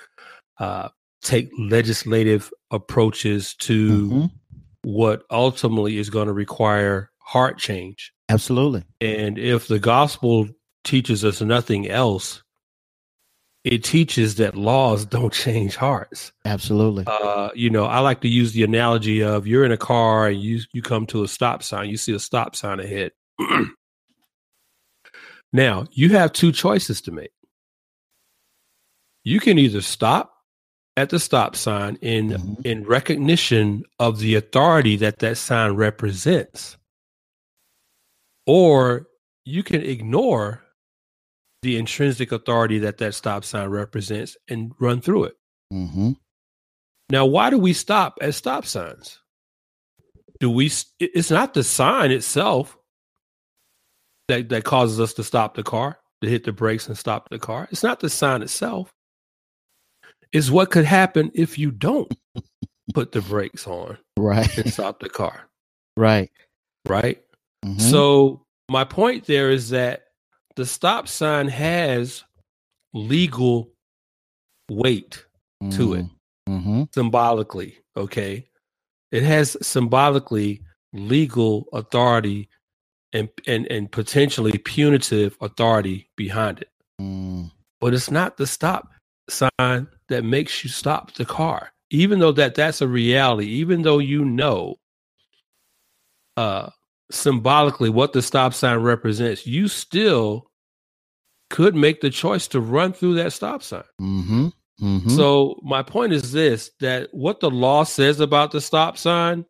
uh, take legislative approaches to Mhm. what ultimately is going to require heart change. absolutely And if the gospel teaches us nothing else, it teaches that laws don't change hearts. absolutely Uh, you know, I like to use the analogy of you're in a car and you you come to a stop sign, you see a stop sign ahead. now, you have two choices to make. You can either stop at the stop sign in Mhm. in recognition of the authority that that sign represents or you can ignore the intrinsic authority that that stop sign represents and run through it. mm-hmm. Now, why do we stop at stop signs? Do we? It's not the sign itself that that causes us to stop the car, to hit the brakes and stop the car. It's not the sign itself. It's what could happen if you don't put the brakes on right and stop the car, right right? Mhm. So my point there is that the stop sign has legal weight to it. hmm symbolically, okay? It has symbolically legal authority and and and potentially punitive authority behind it. mm But it's not the stop sign that makes you stop the car. Even though that that's a reality, even though you know uh symbolically what the stop sign represents, you still could make the choice to run through that stop sign. hmm hmm So my point is this: that what the law says about the stop sign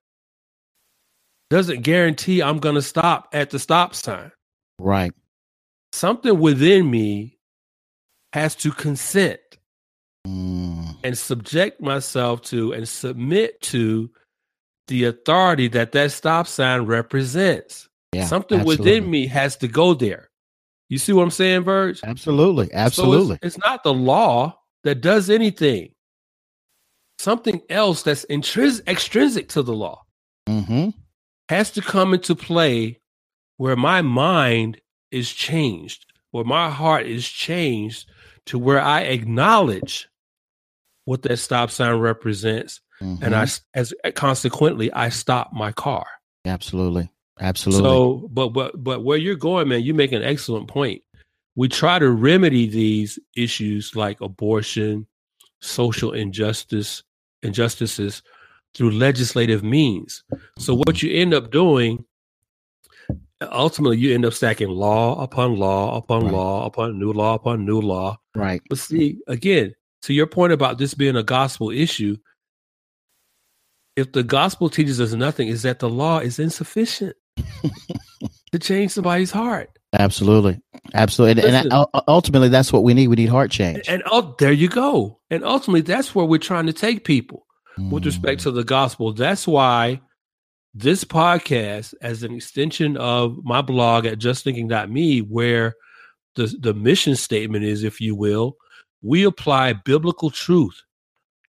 doesn't guarantee I'm going to stop at the stop sign. right Something within me has to consent mm and subject myself to and submit to the authority that that stop sign represents. yeah Something absolutely. within me has to go there. You see what I'm saying, Verge? absolutely So absolutely it's, it's not the law that does anything. Something else that's intris- extrinsic to the law hmm has to come into play where my mind is changed, where my heart is changed to where I acknowledge what that stop sign represents, and I mm-hmm. s- as eh, consequently I stop my car. absolutely absolutely So, but but but where you're going, man, you make an excellent point. We try to remedy these issues like abortion, social injustice, injustices through legislative means. So what you end up doing ultimately you end up stacking law upon law upon Right. law upon new law upon new law. right But see, again, to your point about this being a gospel issue, if the gospel teaches us nothing, is that the law is insufficient to change somebody's heart. absolutely absolutely and, and Listen. I- ultimately that's what we need we need heart change And oh, there you go. And ultimately, that's where we're trying to take people with Mm. respect to the gospel. That's why this podcast, as an extension of my blog at justthinking.me, where the, the mission statement is, if you will, we apply biblical truth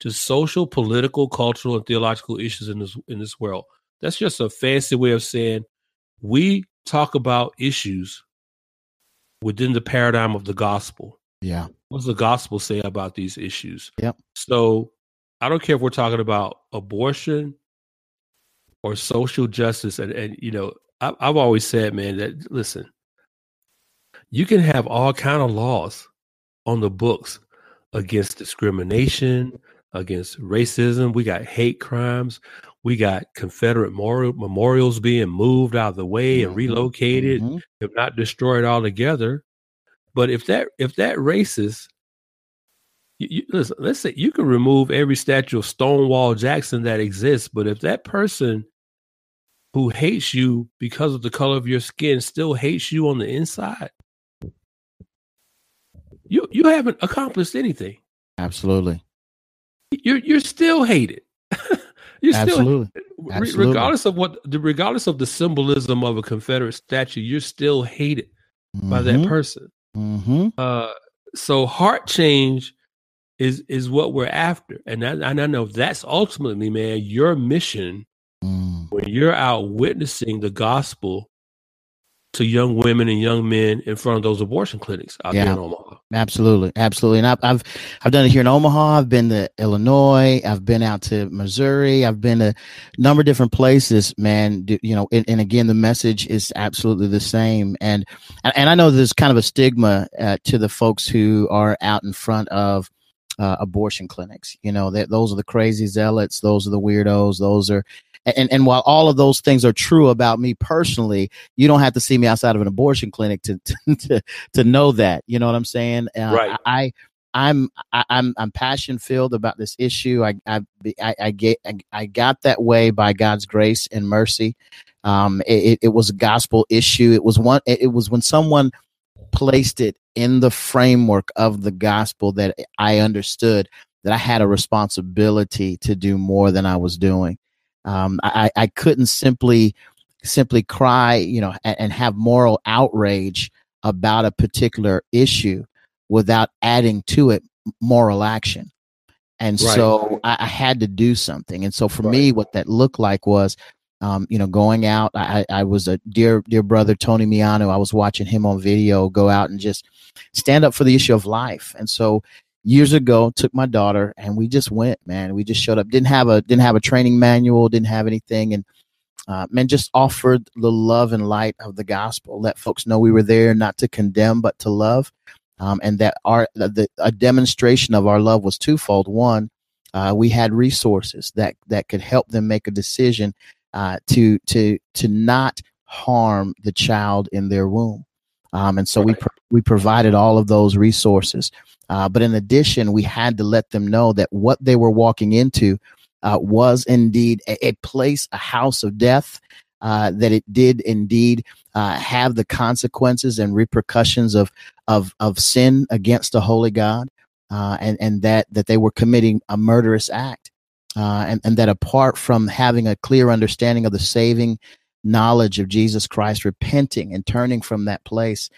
to social, political, cultural, and theological issues in this in this world. That's just a fancy way of saying we talk about issues within the paradigm of the gospel. yeah What does the gospel say about these issues? Yep. So I don't care if we're talking about abortion or social justice, and, and you know, I, I've always said, man, that listen, you can have all kind of laws on the books against discrimination, against racism. We got hate crimes. We got Confederate memorial, memorials being moved out of the way and Mhm. relocated Mhm. if not destroyed altogether. But if that if that racist, you, you, listen, let's say you can remove every statue of Stonewall Jackson that exists, but if that person who hates you because of the color of your skin still hates you on the inside, you you haven't accomplished anything. absolutely You're you're still hated. you're still absolutely re- Absolutely. regardless of what the regardless of the symbolism of a Confederate statue, you're still hated by that person. hmm Uh, so heart change is is what we're after, and I, and I know that's ultimately, man, your mission when you're out witnessing the gospel to young women and young men in front of those abortion clinics out yeah, there in Omaha. Absolutely, absolutely. And I've, I've I've done it here in Omaha. I've been to Illinois. I've been out to Missouri. I've been to a number of different places. Man, you know, and, and again, the message is absolutely the same. And and I know there's kind of a stigma uh, to the folks who are out in front of uh, abortion clinics. You know, that those are the crazy zealots. Those are the weirdos. Those are and, and while all of those things are true about me personally, you don't have to see me outside of an abortion clinic to to to know that. You know what I'm saying? Uh, right. I, I'm I, I'm I'm passion filled about this issue. I I I, I get I, I, got that way by God's grace and mercy. Um, it, it was a gospel issue. It was one. It was when someone placed it in the framework of the gospel that I understood that I had a responsibility to do more than I was doing. Um, I, I couldn't simply simply cry, you know, and, and have moral outrage about a particular issue without adding to it moral action. And right. so I, I, had to do something. And so for right. me, what that looked like was, um, you know, going out. I, I was a dear, dear brother, Tony Miano. I was watching him on video go out and just stand up for the issue of life. And so years ago took my daughter and we just went man. We just showed up. Didn't have a didn't have a training manual didn't have anything. And uh, man just offered the love and light of the gospel let folks know we were there not to condemn but to love. Um, and that our the, a demonstration of our love was twofold. One uh, we had resources that that could help them make a decision uh, to to to not harm the child in their womb. Um, and so right. we pro- we provided all of those resources uh, but in addition, we had to let them know that what they were walking into uh, was indeed a, a, place, a house of death, uh, that it did indeed uh, have the consequences and repercussions of, of, of sin against the holy God, uh, and, and that, that they were committing a murderous act. Uh, and, and that apart from having a clear understanding of the saving knowledge of Jesus Christ, repenting and turning from that place,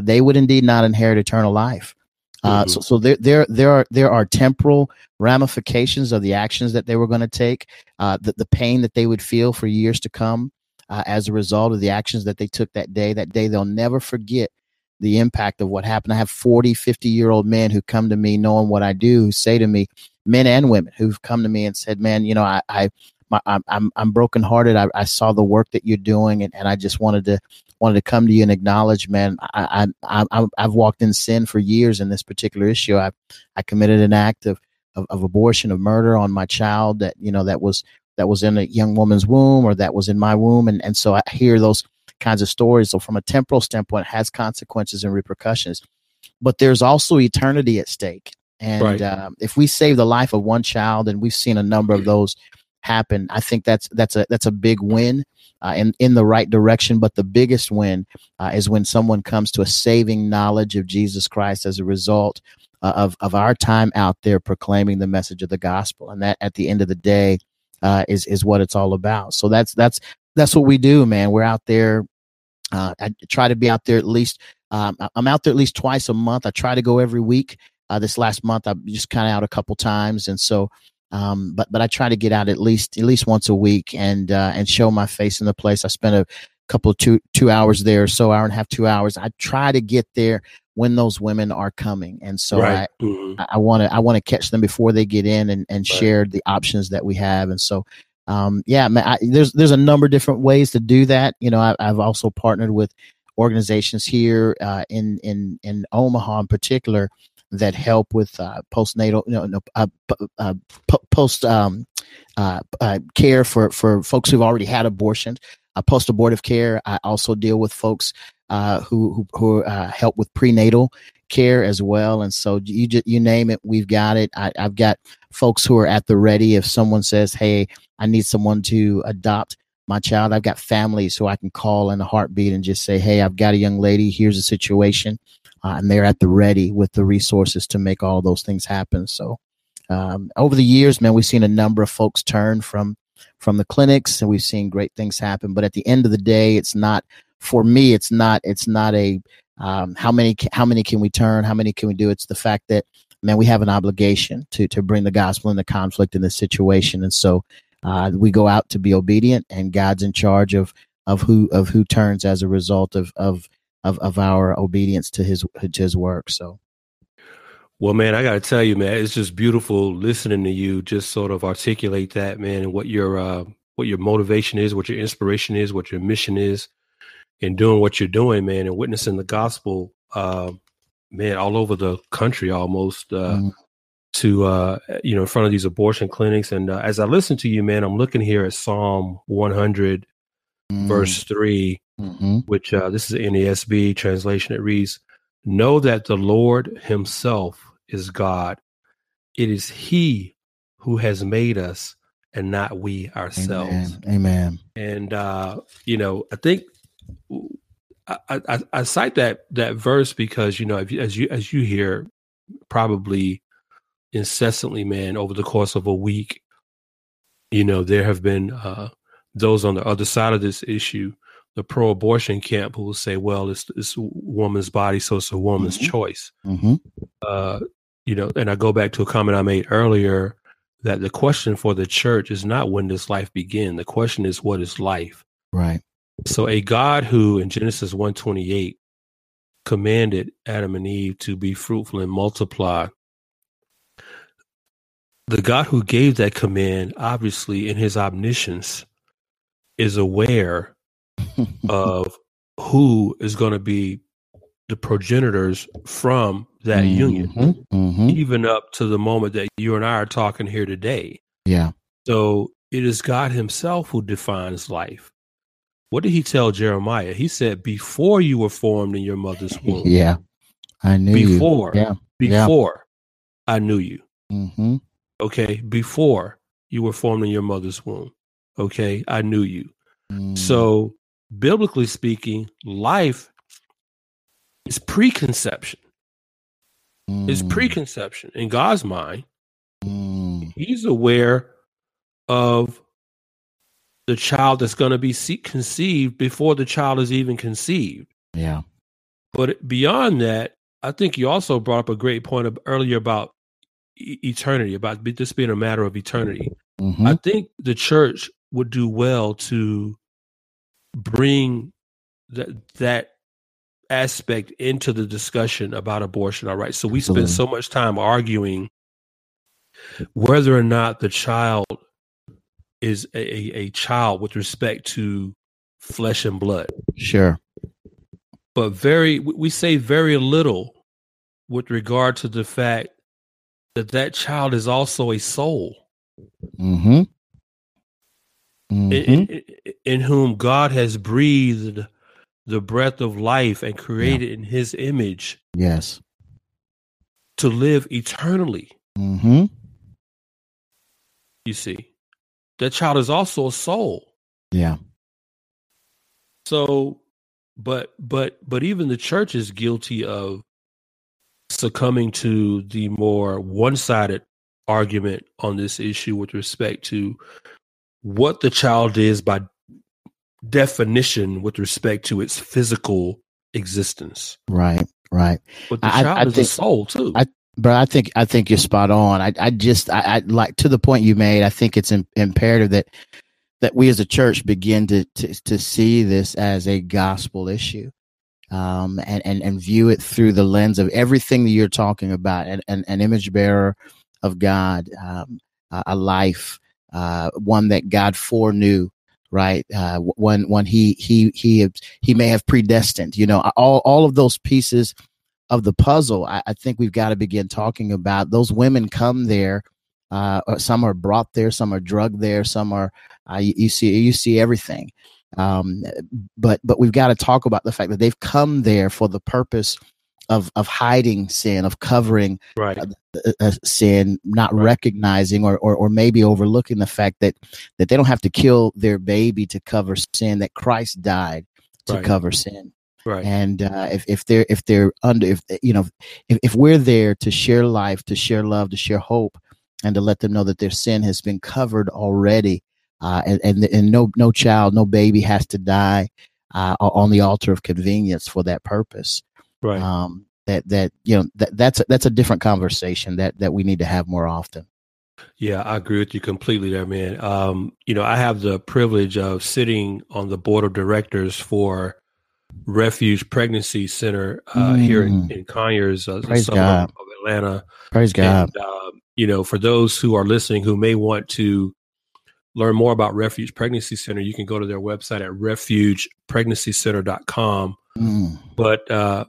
they would indeed not inherit eternal life. Uh, mm-hmm. So, so there, there, there are there are temporal ramifications of the actions that they were going to take, uh, the, the pain that they would feel for years to come uh, as a result of the actions that they took that day. That day, they'll never forget the impact of what happened. I have 40, 50 year old men who come to me knowing what I do, who say to me, men and women who've come to me and said, man, you know, I, I my, I'm, I'm, I'm brokenhearted. I, I saw the work that you're doing and, and I just wanted to wanted to come to you and acknowledge, man, I, I, I, I've walked in sin for years in this particular issue. I, I committed an act of, of, of abortion, of murder on my child that, you know, that was, that was in a young woman's womb or that was in my womb. And, and so I hear those kinds of stories. So from a temporal standpoint, has consequences and repercussions, but there's also eternity at stake. And right. uh, if we save the life of one child, and we've seen a number of those happen, I think that's that's a that's a big win uh, in, in the right direction. But the biggest win uh, is when someone comes to a saving knowledge of Jesus Christ as a result uh, of, of our time out there proclaiming the message of the gospel. And that at the end of the day uh, is, is what it's all about. So that's, that's, that's what we do, man. We're out there. Uh, I try to be out there at least, um, I'm out there at least twice a month. I try to go every week. Uh, this last month, I'm just kind of out a couple times. And so um, but but I try to get out at least at least once a week and uh, and show my face in the place. I spent a couple of two two hours there, so hour and a half, two hours. I try to get there when those women are coming, and so right. Mm-hmm. I want to I want to catch them before they get in and and right. share the options that we have, and so. Um, yeah, man, I, there's there's a number of different ways to do that. You know, I, I've also partnered with organizations here uh, in in in Omaha in particular that help with uh, postnatal, you know, uh, uh, post um, uh, uh, care for for folks who've already had abortions. Uh, post abortive care. I also deal with folks who who, who help with prenatal care as well. And so you just, you name it, we've got it. I, I've got folks who are at the ready. If someone says, "Hey, I need someone to adopt." my child. I've got families who I can call in a heartbeat and just say, Hey, I've got a young lady. Here's a situation uh, and they're at the ready with the resources to make all those things happen. So um, over the years, man, we've seen a number of folks turn from from the clinics, and we've seen great things happen. But at the end of the day, it's not for me. It's not. It's not a um, how many how many can we turn? How many can we do? It's the fact that man, we have an obligation to to bring the gospel into conflict in this situation, and so uh, we go out to be obedient, and God's in charge of of who of who turns as a result of of of, of our obedience to his to his work. So. Well, man, I got to tell you, man, it's just beautiful listening to you just sort of articulate that, man, and what your uh, what your motivation is, what your inspiration is, what your mission is, in doing what you're doing, man, and witnessing the gospel, uh, man, all over the country almost. Uh, mm. To uh, you know, in front of these abortion clinics, and uh, as I listen to you, man, I'm looking here at Psalm 100, mm. verse 3 mm-hmm. which uh, this is NASB translation. It reads, "Know that the Lord Himself is God. It is He who has made us, and not we ourselves." Amen. Amen. And uh, you know, I think I, I, I, cite that that verse because you know you, as you as you hear probably incessantly, man, over the course of a week, you know there have been uh, those on the other side of this issue, the pro-abortion camp, who will say, "Well, it's it's a woman's body, so it's a woman's mm-hmm. choice." Mm-hmm. Uh, you know, and I go back to a comment I made earlier that the question for the church is not when does life begin. The question is, what is life? Right. So a God who in Genesis 128 commanded Adam and Eve to be fruitful and multiply the God who gave that command, obviously in his omniscience, is aware of who is going to be the progenitors from that mm-hmm, union, mm-hmm. even up to the moment that you and I are talking here today. Yeah. So it is God Himself who defines life. What did He tell Jeremiah? He said, "Before you were formed in your mother's womb." yeah, I knew before. You. Yeah, before yeah. I knew you. Mm-hmm. Okay, before you were formed in your mother's womb. Okay, I knew you. Mm. So, biblically speaking, life is preconception. Mm. It's preconception in God's mind. Mm. He's aware of the child that's going to be conceived before the child is even conceived. Yeah. But beyond that, I think you also brought up a great point of, earlier about e- eternity, about this being a matter of eternity. Mm-hmm. I think the church would do well to bring that that aspect into the discussion about abortion. All right. So we spend so much time arguing whether or not the child is a, a child with respect to flesh and blood. Sure. But very, we say very little with regard to the fact that that child is also a soul. Mm-hmm. Mm-hmm. In, in, in, whom God has breathed the breath of life and created yeah. in his image. Yes. To live eternally. Mm-hmm. You see, that child is also a soul. Yeah. So, but, but, but even the church is guilty of succumbing to the more one sided argument on this issue with respect to what the child is by definition with respect to its physical existence. Right, right. But the I, child I is think, a soul too. I, but I think I think you're spot on. I, I just I, I like to the point you made. I think it's in, imperative that that we as a church begin to, to to see this as a gospel issue. Um, and, and, and view it through the lens of everything that you're talking about, an, an, an image bearer of God, um, a, a life, uh, one that God foreknew, right? Uh, when when he he he he may have predestined, you know, all all of those pieces of the puzzle. I, I think we've got to begin talking about those women come there. Uh, some are brought there, some are drugged there, some are uh, you, you see you see everything. Um, but but we've got to talk about the fact that they've come there for the purpose of of hiding sin, of covering right. uh, uh, sin, not right. recognizing or, or or maybe overlooking the fact that that they don't have to kill their baby to cover sin, that Christ died to right. cover sin. Right. And uh, if if they're if they're under if you know if, if we're there to share life, to share love, to share hope, and to let them know that their sin has been covered already, uh, and, and and no no child, no baby has to die uh, on the altar of convenience for that purpose right um, that that you know that that's a, that's a different conversation that that we need to have more often Yeah, I agree with you completely there, man. Um, you know, I have the privilege of sitting on the board of directors for Refuge Pregnancy Center uh, mm. here in, in Conyers, uh, Praise God. of Atlanta. Praise God. And, uh, you know, for those who are listening who may want to learn more about Refuge Pregnancy Center, you can go to their website at refugepregnancycenter.com. Mm. But uh,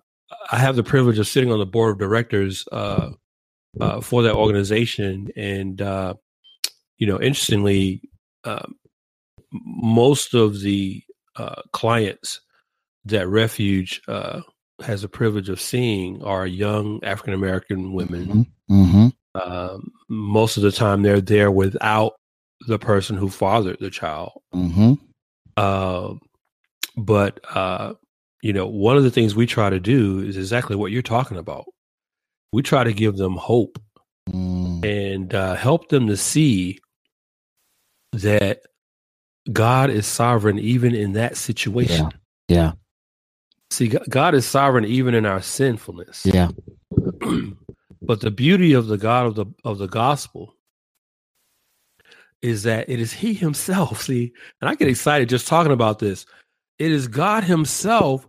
I have the privilege of sitting on the board of directors uh, uh, for that organization. And, uh, you know, interestingly, um, most of the uh, clients that Refuge uh, has the privilege of seeing are young African American women. Mm-hmm. Mm-hmm. Um, most of the time, they're there without the person who fathered the child. Mm-hmm. Uh, but uh, you know, one of the things we try to do is exactly what you're talking about. We try to give them hope mm. and uh, help them to see that God is sovereign even in that situation. Yeah. yeah. See, God is sovereign even in our sinfulness. Yeah. but the beauty of the God of the of the gospel is that it is He Himself. See, and I get excited just talking about this. It is God Himself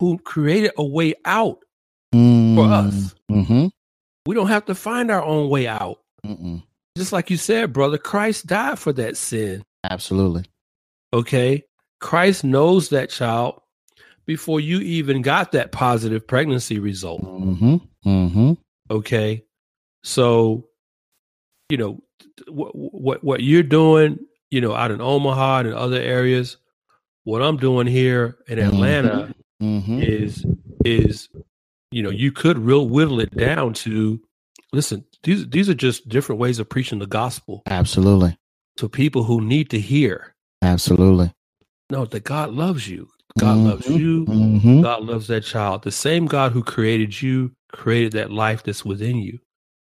who created a way out mm, for us. Mm-hmm. We don't have to find our own way out. Mm-mm. Just like you said, brother, Christ died for that sin. Absolutely. Okay. Christ knows that child before you even got that positive pregnancy result. Mm-hmm. Mm-hmm. Okay. So, you know, what, what, what you're doing, you know, out in Omaha and other areas, what I'm doing here in mm-hmm. Atlanta mm-hmm. is, is, you know, you could real whittle it down to, listen, these, these are just different ways of preaching the gospel. Absolutely. To people who need to hear. Absolutely. No, that God loves you. God mm-hmm. loves you. Mm-hmm. God loves that child. The same God who created you created that life that's within you.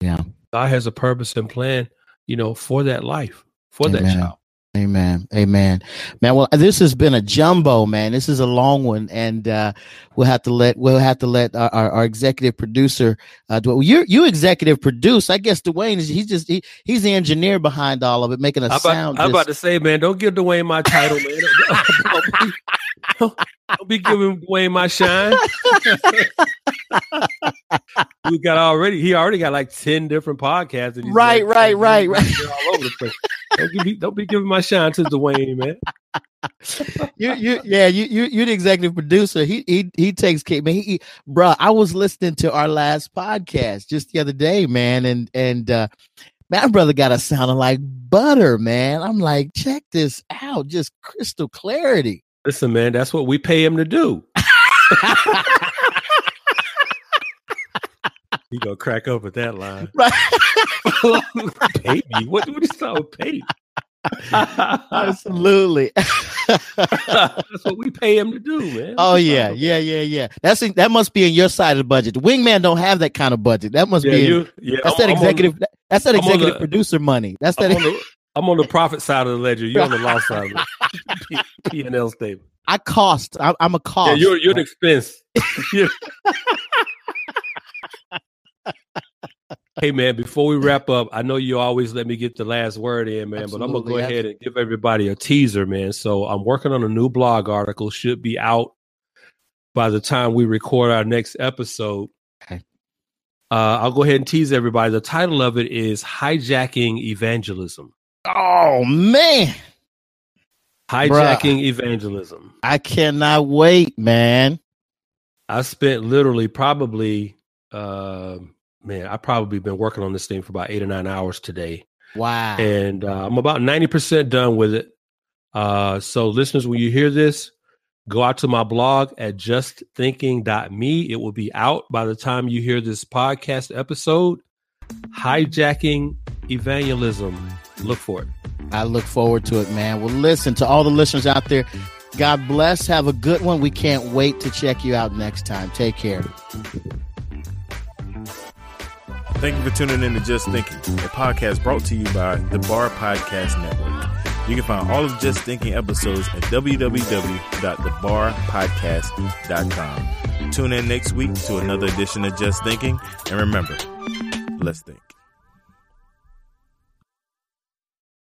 Yeah. God has a purpose and plan, you know, for that life, for Amen. that child. Amen. Amen. Man, well, this has been a jumbo, man. This is a long one, and uh, we'll have to let we'll have to let our, our, our executive producer. Uh, do it. You you executive produce. I guess Dwayne is he's just he, he's the engineer behind all of it, making a I'm sound. About, I'm about to say, man, don't give Dwayne my title, man. don't, don't be giving Dwayne my shine. we got already. He already got like ten different podcasts. Right, like, right, right, right. All over the place. Don't, give me, don't be giving my shine to Dwayne, man. you, you, yeah, you, you, you're the executive producer. He, he, he takes care. Man, he, he, bro, I was listening to our last podcast just the other day, man, and and uh, my brother got us sounding like butter, man. I'm like, check this out, just crystal clarity. Listen, man, that's what we pay him to do. he gonna crack up at that line. Right. pay me? What? do you What is that? Pay? Absolutely. That's what we pay him to do, man. Oh yeah, yeah, yeah, yeah. That's in, that must be in your side of the budget. The wingman don't have that kind of budget. That must yeah, be. In, yeah, that's I'm, that executive. The, that's that executive the, producer money. That's that. I'm on the profit side of the ledger. You're on the loss side of the P and L statement. I cost. I, am a cost. Yeah, you're you're an expense. hey man, before we wrap up, I know you always let me get the last word in, man, Absolutely, but I'm gonna go ahead and give everybody a teaser, man. So I'm working on a new blog article. Should be out by the time we record our next episode. Okay. Uh, I'll go ahead and tease everybody. The title of it is hijacking evangelism. Oh man. Hijacking Bruh, evangelism. I cannot wait, man. I spent literally probably uh man, I probably been working on this thing for about eight or nine hours today. Wow. And uh, I'm about 90% done with it. Uh so listeners, when you hear this, go out to my blog at justthinking.me. It will be out by the time you hear this podcast episode. Hijacking evangelism. Look for it. I look forward to it, man. Well, listen to all the listeners out there. God bless. Have a good one. We can't wait to check you out next time. Take care. Thank you for tuning in to Just Thinking, a podcast brought to you by the Bar Podcast Network. You can find all of Just Thinking episodes at www.thebarpodcast.com. Tune in next week to another edition of Just Thinking, and remember, let's think.